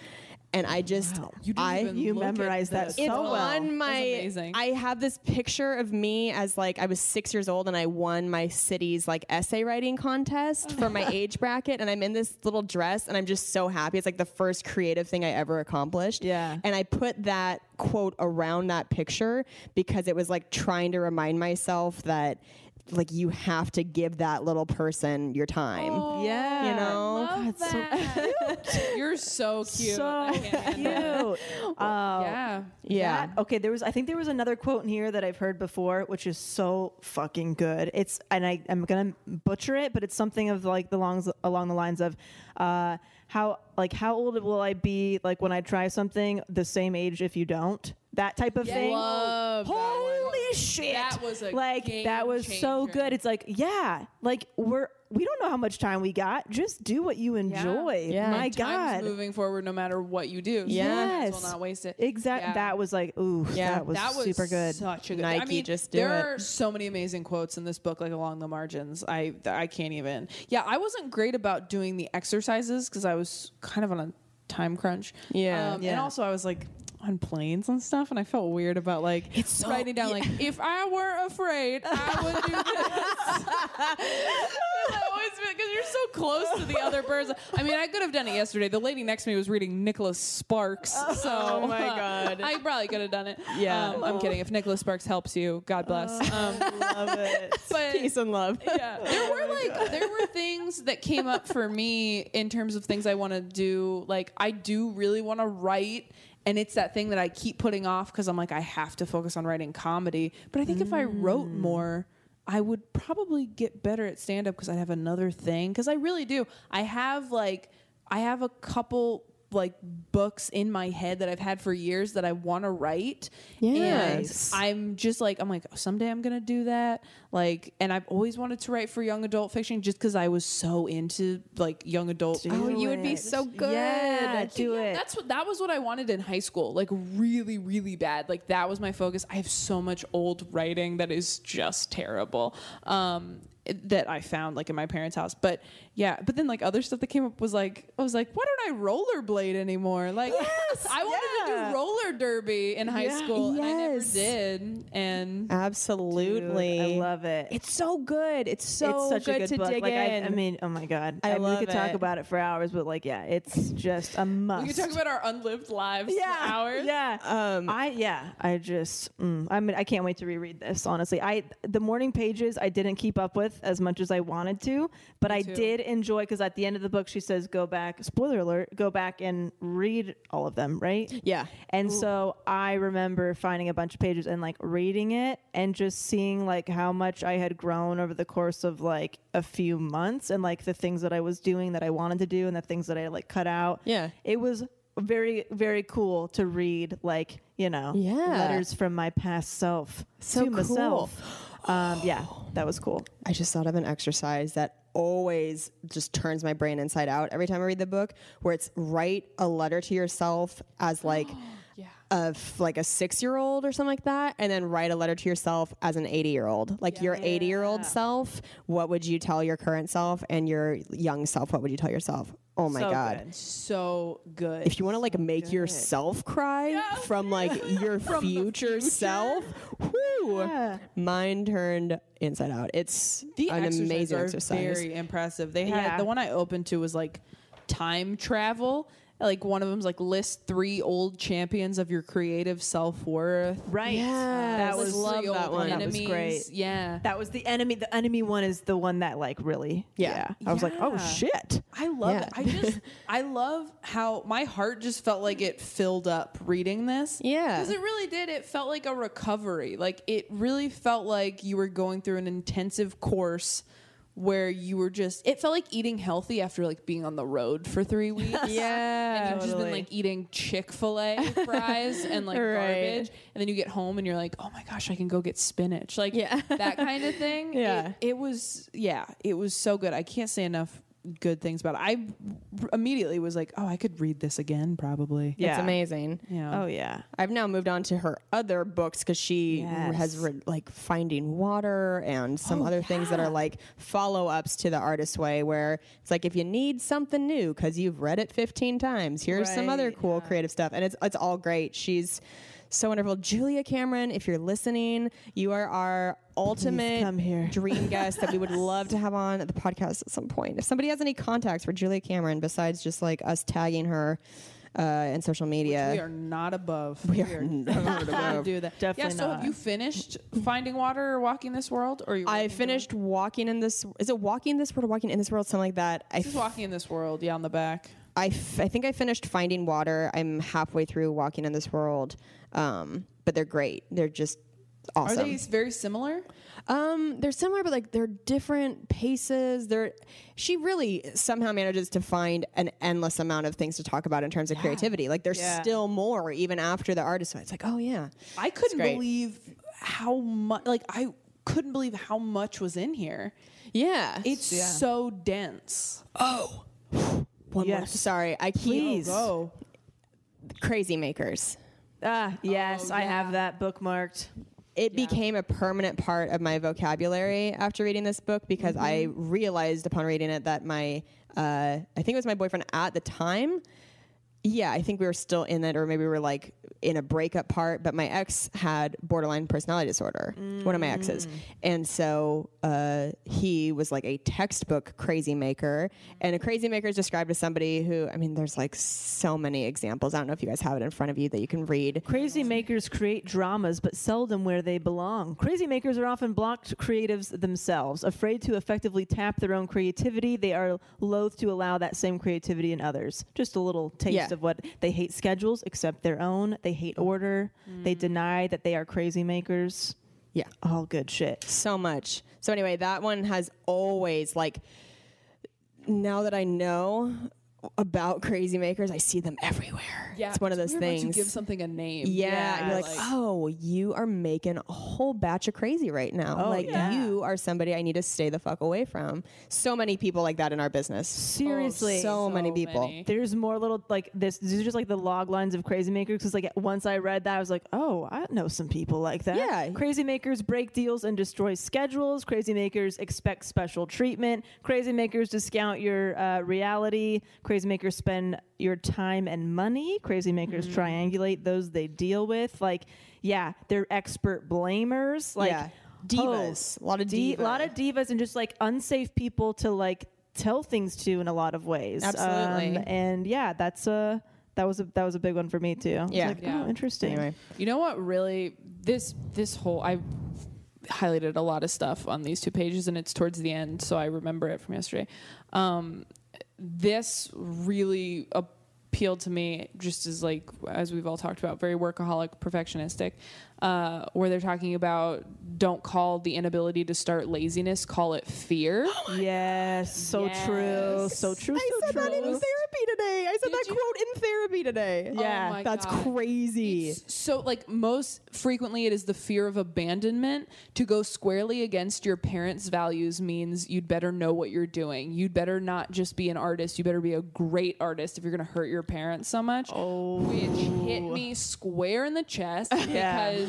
And I just, You I You memorized that this. so it's well. on my. amazing. I have this picture of me as like I was six years old and I won my city's like essay writing contest for my age bracket, and I'm in this little dress and I'm just so happy. It's like the first creative thing I ever accomplished. Yeah. and I put that quote around that picture because it was like trying to remind myself that like you have to give that little person your time. Yeah. You know? Love that. You're so cute. So I can't cute. Uh, Yeah. Yeah. That- okay, there was I think there was another quote in here that I've heard before, which is so fucking good. It's and I I'm gonna butcher it, but it's something of like the longs along the lines of uh, how like how old will I be like when I try something the same age if you don't that type of thing. Love that. Holy shit! That was a like game that was so good. It's like yeah, like we're we don't know how much time we got. Just do what you enjoy. Yeah. My Time's God. moving forward no matter what you do. So Yeah. you might as Yes. well not waste it. Exactly. Yeah. That was like, ooh, Yeah. that was, that was super good. Such a good Nike, I mean, just do there it. are so many amazing quotes in this book, like along the margins. I I can't even. Yeah, I wasn't great about doing the exercises because I was kind of on a time crunch. Yeah. Um, and also I was like on planes and stuff, and I felt weird about like It's so- writing down like if I were afraid, I would do this. Because you're so close to the other person. I mean, I could have done it yesterday. The lady next to me was reading Nicholas Sparks, so Oh my God. I probably could have done it. Yeah. Um, I'm kidding. If Nicholas Sparks helps you, God bless. Um, Love it. but Peace and love. yeah, there were like there were things that came up for me in terms of things I want to do. Like I do really want to write. And it's that thing that I keep putting off because I'm like, I have to focus on writing comedy. But I think if I wrote more, I would probably get better at stand up because I'd have another thing. Because I really do. I have like, I have a couple like books in my head that I've had for years that I want to write. Yes. And I'm just like, I'm like, someday I'm gonna do that. Like, and I've always wanted to write for young adult fiction just because I was so into like young adult. Oh, you would be so good. Yeah, do Yeah, it. That's what that was what I wanted in high school. Like really, really bad. Like that was my focus. I have so much old writing that is just terrible. Um that I found like in my parents' house. But yeah, but then like other stuff that came up was like I was like, why don't I rollerblade anymore? Like I wanted yeah. to do roller derby in high Yeah. school and I never did. And Absolutely. Dude, I love it. It's so good. It's so it's such good a good to book. dig like I, in. I mean, oh my god, I I mean, love we could talk about it for hours, but like, yeah, it's just a must. we could talk about our unlived lives yeah, for hours. Yeah, Um, I yeah, I just, mm, I mean, I can't wait to reread this. Honestly, I the morning pages I didn't keep up with as much as I wanted to, but I too. did enjoy because at the end of the book she says, "Go back." Spoiler alert: Go back and read all of them. Right? yeah. And so I remember finding a bunch of pages and like reading it and just seeing like how much I had grown over the course of like a few months and like the things that I was doing that I wanted to do and the things that I like cut out. Yeah. It was very very cool to read like, you know, Yeah. letters from my past self So to cool. myself. Um yeah, that was cool. I just thought of an exercise that always just turns my brain inside out every time I read the book, where it's write a letter to yourself as like of like a six year old or something like that, and then write a letter to yourself as an 80 year old. Like your 80 year old self, what would you tell your current self? And your young self, what would you tell yourself? Oh my So God. good. So good. If you want to like make yourself cry from like your future, self, whoo, mine turned inside out. It's the an amazing are exercise. Very impressive. They had Yeah. the one I opened to was like time travel. Like one of them's like list three old champions of your creative self worth. Right. Yes, that was love that old one. That was enemies. great. Yeah. That was the enemy. The enemy one is the one that like really. Yeah. I was like, oh shit. I love Yeah. it. I just I love how my heart just felt like it filled up reading this. Yeah. Because it really did. It felt like a recovery. Like it really felt like you were going through an intensive course where you were just it felt like eating healthy after like being on the road for three weeks. Yeah. And you've just been like eating Chick-fil-A fries and like Right. garbage. And then you get home and you're like, oh my gosh, I can go get spinach. Like Yeah. that kind of thing. Yeah. It, it was yeah, it was so good. I can't say enough good things about it. I r- immediately was like, oh, I could read this again probably. Yeah. It's amazing. Yeah. Oh yeah. I've now moved on to her other books because she Yes. has read like Finding Water and some oh, other things that are like follow ups to The Artist Way, where it's like if you need something new because you've read it 15 times, here's some other Right, cool creative stuff. And it's, it's all great. She's so wonderful. Julia Cameron, if you're listening, you are our ultimate come here. dream guest that we would love to have on the podcast at some point. If somebody has any contacts for Julia Cameron besides just like us tagging her uh, in social media, We are not above. We are never not to above. do that. Definitely yeah. So not. have you finished Finding Water or Walking This World? Or are you I finished walking in this. Is it walking this world or walking in this world? Something like that. I, This is Walking in This World. Yeah, on the back. I, f- I think I finished finding water. I'm halfway through walking in this world, um, but they're great. They're just awesome. Are they very similar? Um, they're similar, but like they're different paces. They're she really somehow manages to find an endless amount of things to talk about in terms of creativity. Like there's Yeah. still more even after the artist. It's like, oh yeah, I couldn't believe how much. Like I couldn't believe how much was in here. yeah. It's so dense. One more. Yes. Sorry, I keep Please. Go. crazy makers. Ah yes, I have that bookmarked. It became a permanent part of my vocabulary after reading this book because I realized upon reading it that my, uh, I think it was my boyfriend at the time. Yeah, I think we were still in that, or maybe we were like in a breakup part. But my ex had borderline personality disorder, one of my exes, and so uh, he was like a textbook crazy maker. And a crazy maker is described as somebody who, I mean, there's like so many examples. I don't know if you guys have it in front of you that you can read. Crazy makers create dramas, but seldom where they belong. Crazy makers are often blocked creatives themselves. Afraid to effectively tap their own creativity, they are loath to allow that same creativity in others. Just a little taste Yeah. Of what they hate schedules, except their own. They hate order. They mm. deny that they are crazy makers. Yeah. All good shit. so much. So anyway, that one has always like now that I know about crazy makers, I see them everywhere. Yeah, it's one of those things. You give something a name. yeah, you're like, like- oh, you are making a whole batch of crazy right now. Oh, like yeah. you are somebody I need to stay the fuck away from. So many people like that in our business. Seriously. so, many people. many. There's more little like this. These are just like the log lines of crazy makers. Because like once I read that, I was like, oh, I know some people like that. Yeah. Crazy makers break deals and destroy schedules. Crazy makers expect special treatment. Crazy makers discount your uh, reality. Crazy makers spend your time and money. Crazy makers Mm-hmm. triangulate those they deal with. Like, yeah, they're expert blamers. Like Yeah. Divas. A lot of A diva. lot of divas and just like unsafe people to like tell things to in a lot of ways. Absolutely. Um, and yeah, that's a that was a that was a big one for me too. I was Yeah. like, Yeah. Oh, interesting. Anyway. You know what really this this whole I highlighted a lot of stuff on these two pages and it's towards the end so I remember it from yesterday. Um, this really appealed to me just as like as we've all talked about very workaholic perfectionistic uh, where they're talking about don't call the inability to start laziness call it fear Yes, so true. So true. I so said true. that in therapy today. I said that quote in therapy today. Yeah. Oh my that's God. crazy. So, like, most frequently, it is the fear of abandonment. To go squarely against your parents' values means you'd better know what you're doing. You'd better not just be an artist. You better be a great artist if you're going to hurt your parents so much. Oh. Which hit me square in the chest Yeah. because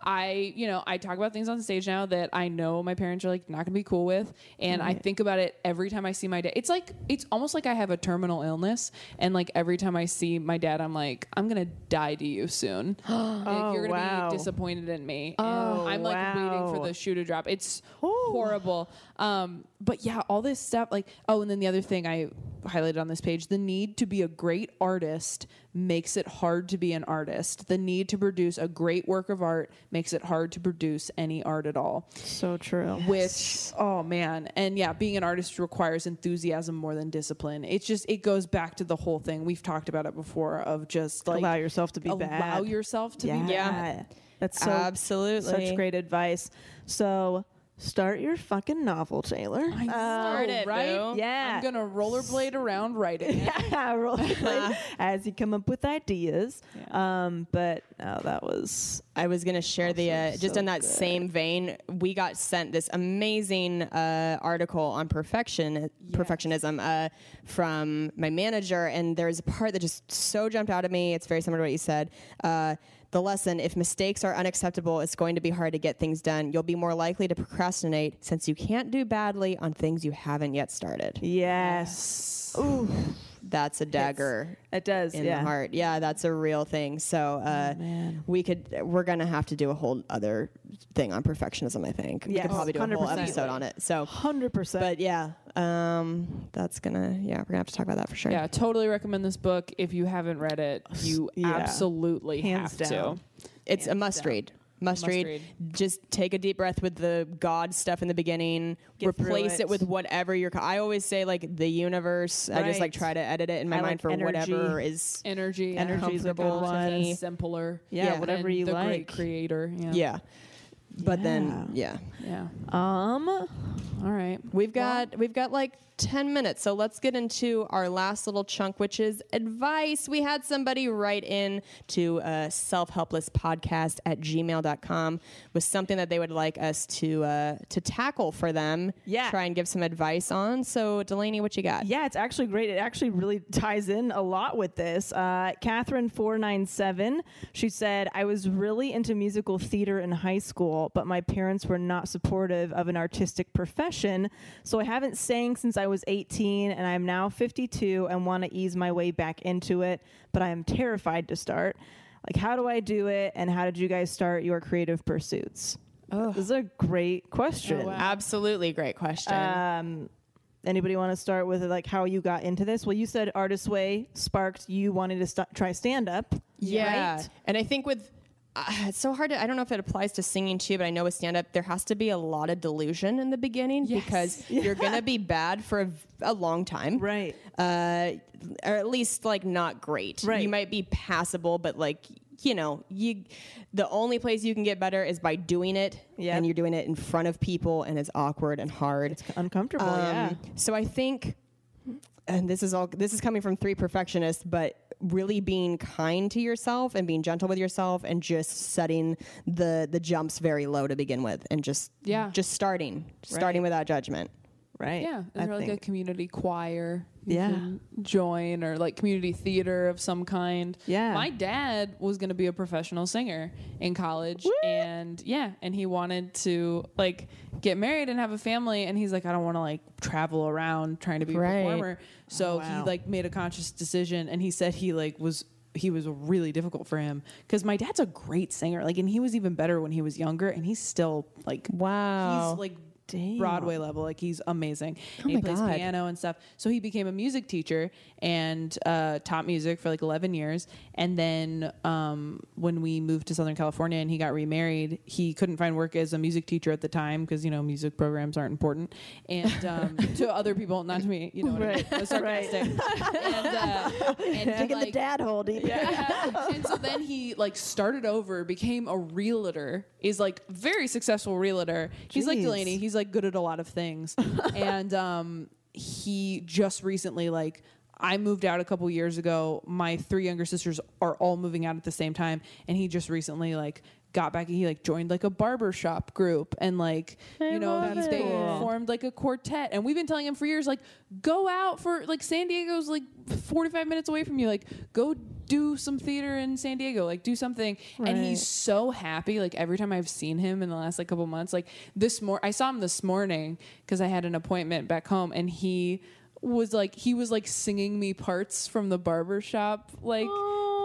I, you know, I talk about things on stage now that I know my parents are like not going to be cool with. And I think about it every time I see my dad. It's like, it's almost like I have a terminal illness. And like every time I see my dad, I'm like, I'm going to die to you soon. like, you're going to wow. be disappointed in me. Oh, and I'm like waiting for the shoe to drop. It's horrible. Um, but yeah, all this stuff like oh, and then the other thing I highlighted on this page, the need to be a great artist makes it hard to be an artist. The need to produce a great work of art makes it hard to produce any art at all. So true. Which oh man, and yeah, being an artist requires enthusiasm more than discipline. It's just it goes back to the whole thing we've talked about it before of just like allow yourself to be allow bad. yourself to yeah. be bad. Yeah. That's so, Absolutely. such great advice. So start your fucking novel, Taylor. I Start know, it, right? boo. Yeah. I'm gonna rollerblade around writing yeah, rollerblade as you come up with ideas. Um, but no, that was I was gonna share the uh, just so in that good. same vein. We got sent this amazing uh, article on perfection perfectionism uh, from my manager, and there's a part that just so jumped out at me. It's very similar to what you said. The lesson: If mistakes are unacceptable, it's going to be hard to get things done. You'll be more likely to procrastinate since you can't do badly on things you haven't yet started. yes. Ooh, That's a dagger. it does. in yeah. the heart. Yeah, that's a real thing. So uh, we could we're gonna have to do a whole other thing on perfectionism. I think we could probably do a whole 100%. episode on it. So, Hundred percent. but yeah, um, that's gonna yeah we're gonna have to talk about that for sure. Yeah, totally recommend this book. If you haven't read it, you Yeah. absolutely Hands have down. to. it's a must read. Must, Must read. read. Just take a deep breath with the God stuff in the beginning. Get replace it. it. with whatever you're. co- I always say like the universe. I just like try to edit it in my I mind like for whatever is. Energy, yeah. Energy is a good one. simpler. Yeah, Yeah. whatever you the like. great creator. Yeah. Yeah. But then yeah. Yeah. Um, All right. We've got we've got like 10 minutes. So let's get into our last little chunk which is advice. We had somebody write in to uh, self-helpless podcast at gmail.com with something that they would like us to uh, to tackle for them. Yeah. Try and give some advice on. So Delanie, what you got? Yeah, it's actually great. It actually really ties in a lot with this. Uh, Catherine497, she said, I was really into musical theater in high school, but my parents were not supportive of an artistic profession. So I haven't sang since I was 18, and I'm now 52 and want to ease my way back into it, but I am terrified to start. Like, how do I do it? And how did you guys start your creative pursuits? Oh, this is a great question. Absolutely great question. Um, anybody want to start with like how you got into this? Well, you said Artist Way sparked you wanting to st- try stand up. Yeah. Right? And I think with uh, it's so hard to I don't know if it applies to singing too, but I know with stand up there has to be a lot of delusion in the beginning because you're going to be bad for a long time. Right. Uh or at least like not great. Right. You might be passable but like you know, you the only place you can get better is by doing it Yep. and you're doing it in front of people and it's awkward and hard. It's uncomfortable, yeah. So I think and this is all this is coming from three perfectionists but really being kind to yourself and being gentle with yourself and just setting the the jumps very low to begin with and just Yeah. just starting starting without judgment Right. Yeah. Is I there like a community choir? you Yeah. can join or like community theater of some kind. Yeah. My dad was going to be a professional singer in college and yeah, and he wanted to like get married and have a family and he's like I don't want to like travel around trying to be Right. a performer. So Oh, wow. he like made a conscious decision and he said he like was he was really difficult for him because my dad's a great singer like and he was even better when he was younger and he's still like Wow. he's like Broadway level. Like he's amazing. Oh And he plays God. piano and stuff. So he became a music teacher and uh, taught music for like 11 years. And then um, when we moved to Southern California and he got remarried, he couldn't find work as a music teacher at the time because you know music programs aren't important. And um, to other people, not to me, you know, what I mean? Right. I was and uh, and he, Digging the dad hole deep. yeah. and so then he like started over, became a realtor, is like very successful realtor. He's like Delanie. He's like good at a lot of things. and um he just recently like I moved out a couple years ago. My three younger sisters are all moving out at the same time, and he just recently like got back and he like joined like a barber shop group. And like you know he, they Cool. formed like a quartet. And we've been telling him for years like go out for like San Diego's like 45 minutes away from you. Like go do some theater in San Diego. Like do something. And he's so happy like every time I've seen him in the last like couple months. Like this mor I saw him this morning because I had an appointment back home. And he was like he was like singing me parts from the barber shop like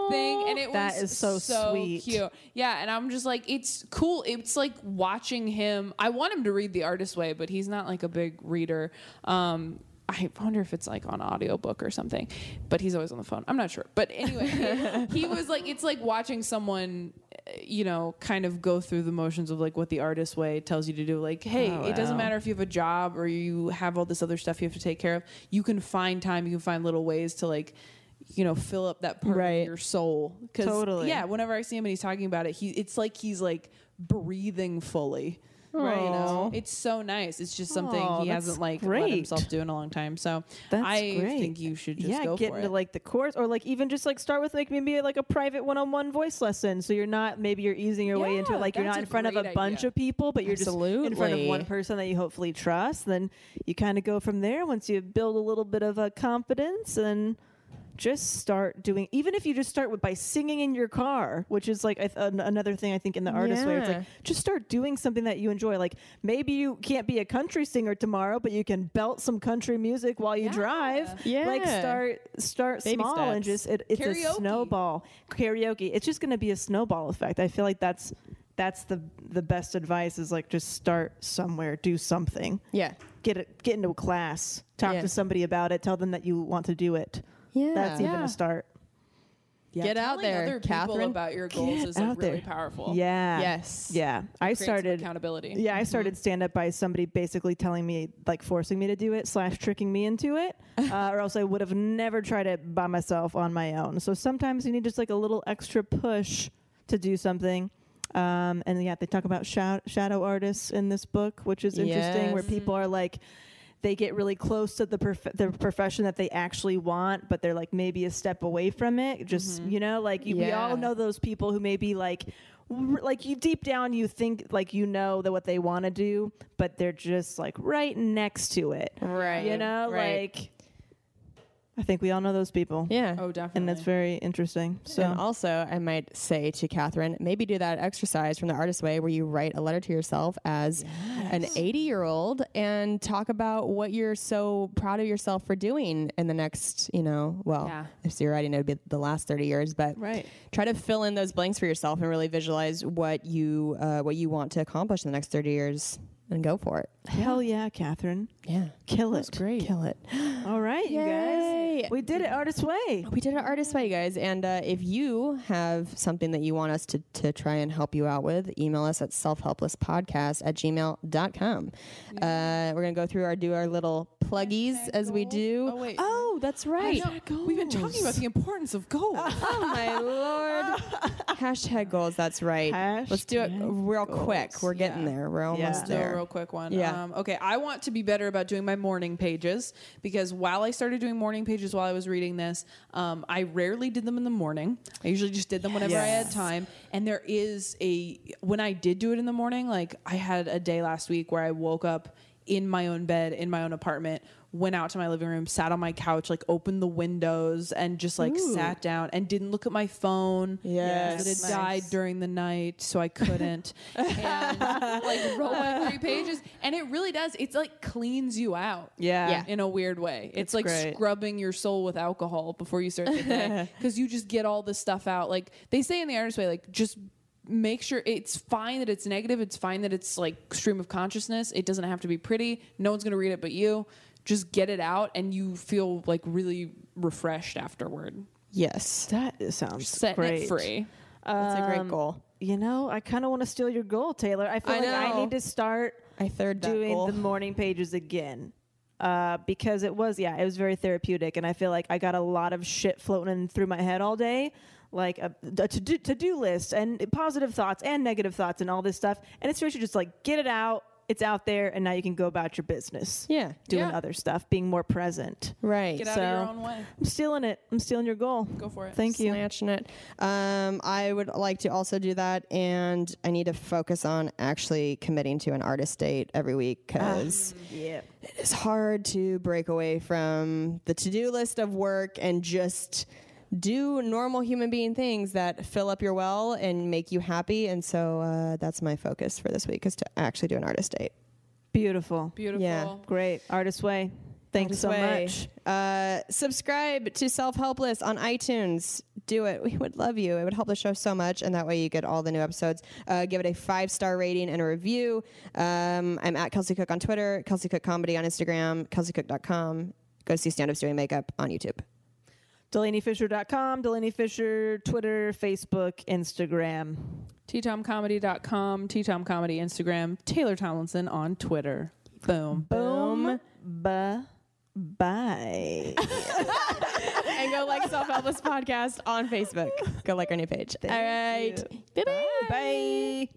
thing and it That was is so so sweet. cute yeah and i'm just like it's cool it's like watching him i want him to read the artist way but he's not like a big reader um I wonder if it's like on audiobook or something, but he's always on the phone. I'm not sure. But anyway, he was like, it's like watching someone, you know, kind of go through the motions of like what the artist way tells you to do. Like, hey, Oh, it doesn't matter if you have a job or you have all this other stuff you have to take care of. You can find time, you can find little ways to like, you know, fill up that part Right. of your soul. 'Cause, Totally. Yeah, whenever I see him and he's talking about it, he it's like he's like breathing fully. Right. You know? It's so nice. It's just something Aw, he that's hasn't like let great. himself do in a long time. So That's I great. think you should just yeah, go get for into it. like the course, or like even just like start with like maybe like a private one-on-one voice lesson. So you're not maybe you're easing your way into Yeah, it. Like you're that's not a in front of a great bunch idea. of people, but you're just in front of Absolutely. one person that you hopefully trust. Then you kind of go from there. Once you build a little bit of a confidence and just start doing even if you just start with by singing in your car which is like I th- another thing i think in the artist way it's like just start doing something that you enjoy. Like maybe you can't be a country singer tomorrow but you can belt some country music while you drive. Yeah. Like Yeah. start start Baby small and just it, it's a snowball. Karaoke. It's just going to be a snowball effect. I feel like that's that's the the best advice is like just start somewhere do something. Yeah. get it get into a class. Talk Yeah. to somebody about it. Tell them that you want to do it Yeah. that's even Yeah. a start Yeah, Get out telling there, other people Catherine. about your goals is like really there. powerful. yeah Yes. yeah i started accountability. yeah i started stand up by somebody basically telling me like forcing me to do it slash tricking me into it uh, or else i would have never tried it by myself on my own so sometimes you need just like a little extra push to do something um, and yeah they talk about shou- shadow artists in this book which is interesting where people are like they get really close to the prof- the profession that they actually want, but they're like maybe a step away from it. Just mm-hmm. you know, like you, we all know those people who maybe like like you deep down you think like you know that what they want to do, but they're just like right next to it. Right. You know, Right. like I think we all know those people. Yeah. Oh, definitely. And that's very interesting. So And also, I might say to Catherine, maybe do that exercise from the artist way where you write a letter to yourself as an 80 year old and talk about what you're so proud of yourself for doing in the next, you know, well, Yeah. if you're writing, it would be the last 30 years, but Right. try to fill in those blanks for yourself and really visualize what you, uh, what you want to accomplish in the next 30 years and go for it. hell yeah, Catherine. Yeah. Kill it. Great. Kill it. All right, you guys. We did it artist way. We did it artist way, guys. And uh, if you have something that you want us to, to try and help you out with, email us at selfhelplesspodcast at gmail.com. Uh, we're going to go through our, do our little pluggies as we do. Oh, wait. Oh, that's right. We've been talking about the importance of goals. Oh, my Lord. Hashtag goals. That's right. Let's do it real quick. We're getting there. We're almost Let's do there. Real quick one. Yeah. Um, okay. I want to be better about doing my morning pages because while I started doing morning pages while I was reading this, um, I rarely did them in the morning. I usually just did them whenever I had time. And there is a when I did do it in the morning, like I had a day last week where I woke up in my own bed in my own apartment went out to my living room sat on my couch like opened the windows and just like Ooh. sat down and didn't look at my phone Yes. it had died during the night so i couldn't and like wrote my three pages and it really does it's like cleans you out Yeah. Yeah. in a weird way it's, It's like great. scrubbing your soul with alcohol before you start the day because you just get all this stuff out like they say in the artist way like just make sure it's fine that it's negative it's fine that it's like stream of consciousness it doesn't have to be pretty no one's going to read it but you just get it out and you feel like really refreshed afterward Yes. That sounds setting great. it free That's a great Um, goal. You know, I kind of want to steal your goal, Taylor. I feel I like I know. need to start I third that doing goal. the morning pages again. Uh, because it was, yeah, it was very therapeutic. And I feel like I got a lot of shit floating through my head all day, like a, a to do, to do list and positive thoughts and negative thoughts and all this stuff. And it's really just like, get it out. It's out there, and now you can go about your business. Yeah. doing Yeah. other stuff, being more present. Right. Get out So- of your own way. I'm stealing it. I'm stealing your goal. Go for it. Thank you. Snatching it. Um, I would like to also do that, and I need to focus on actually committing to an artist date every week because Yeah. it is hard to break away from the to-do list of work and just do normal human being things that fill up your well and make you happy. And so uh, that's my focus for this week is to actually do an artist date. Beautiful. Beautiful. Yeah. Great. Artist Way. Thanks so Way. much. Uh, subscribe to Self Helpless on iTunes. Do it. We would love you. It would help the show so much, and that way you get all the new episodes. Uh, give it a five star rating and a review. Um, I'm at Kelsey Cook on Twitter, Kelsey Cook Comedy on Instagram, kelseycook.com. Go see stand ups doing makeup on YouTube. DelanieFischer.com, Delanie Fischer, Twitter, Facebook, Instagram. TTomComedy.com, TTom Comedy Instagram, Taylor Tomlinson on Twitter. Boom. Boom. Ba. Bye. and go like Self Helpless Podcast on Facebook. Go like our new page. All right. Bye-bye. Bye.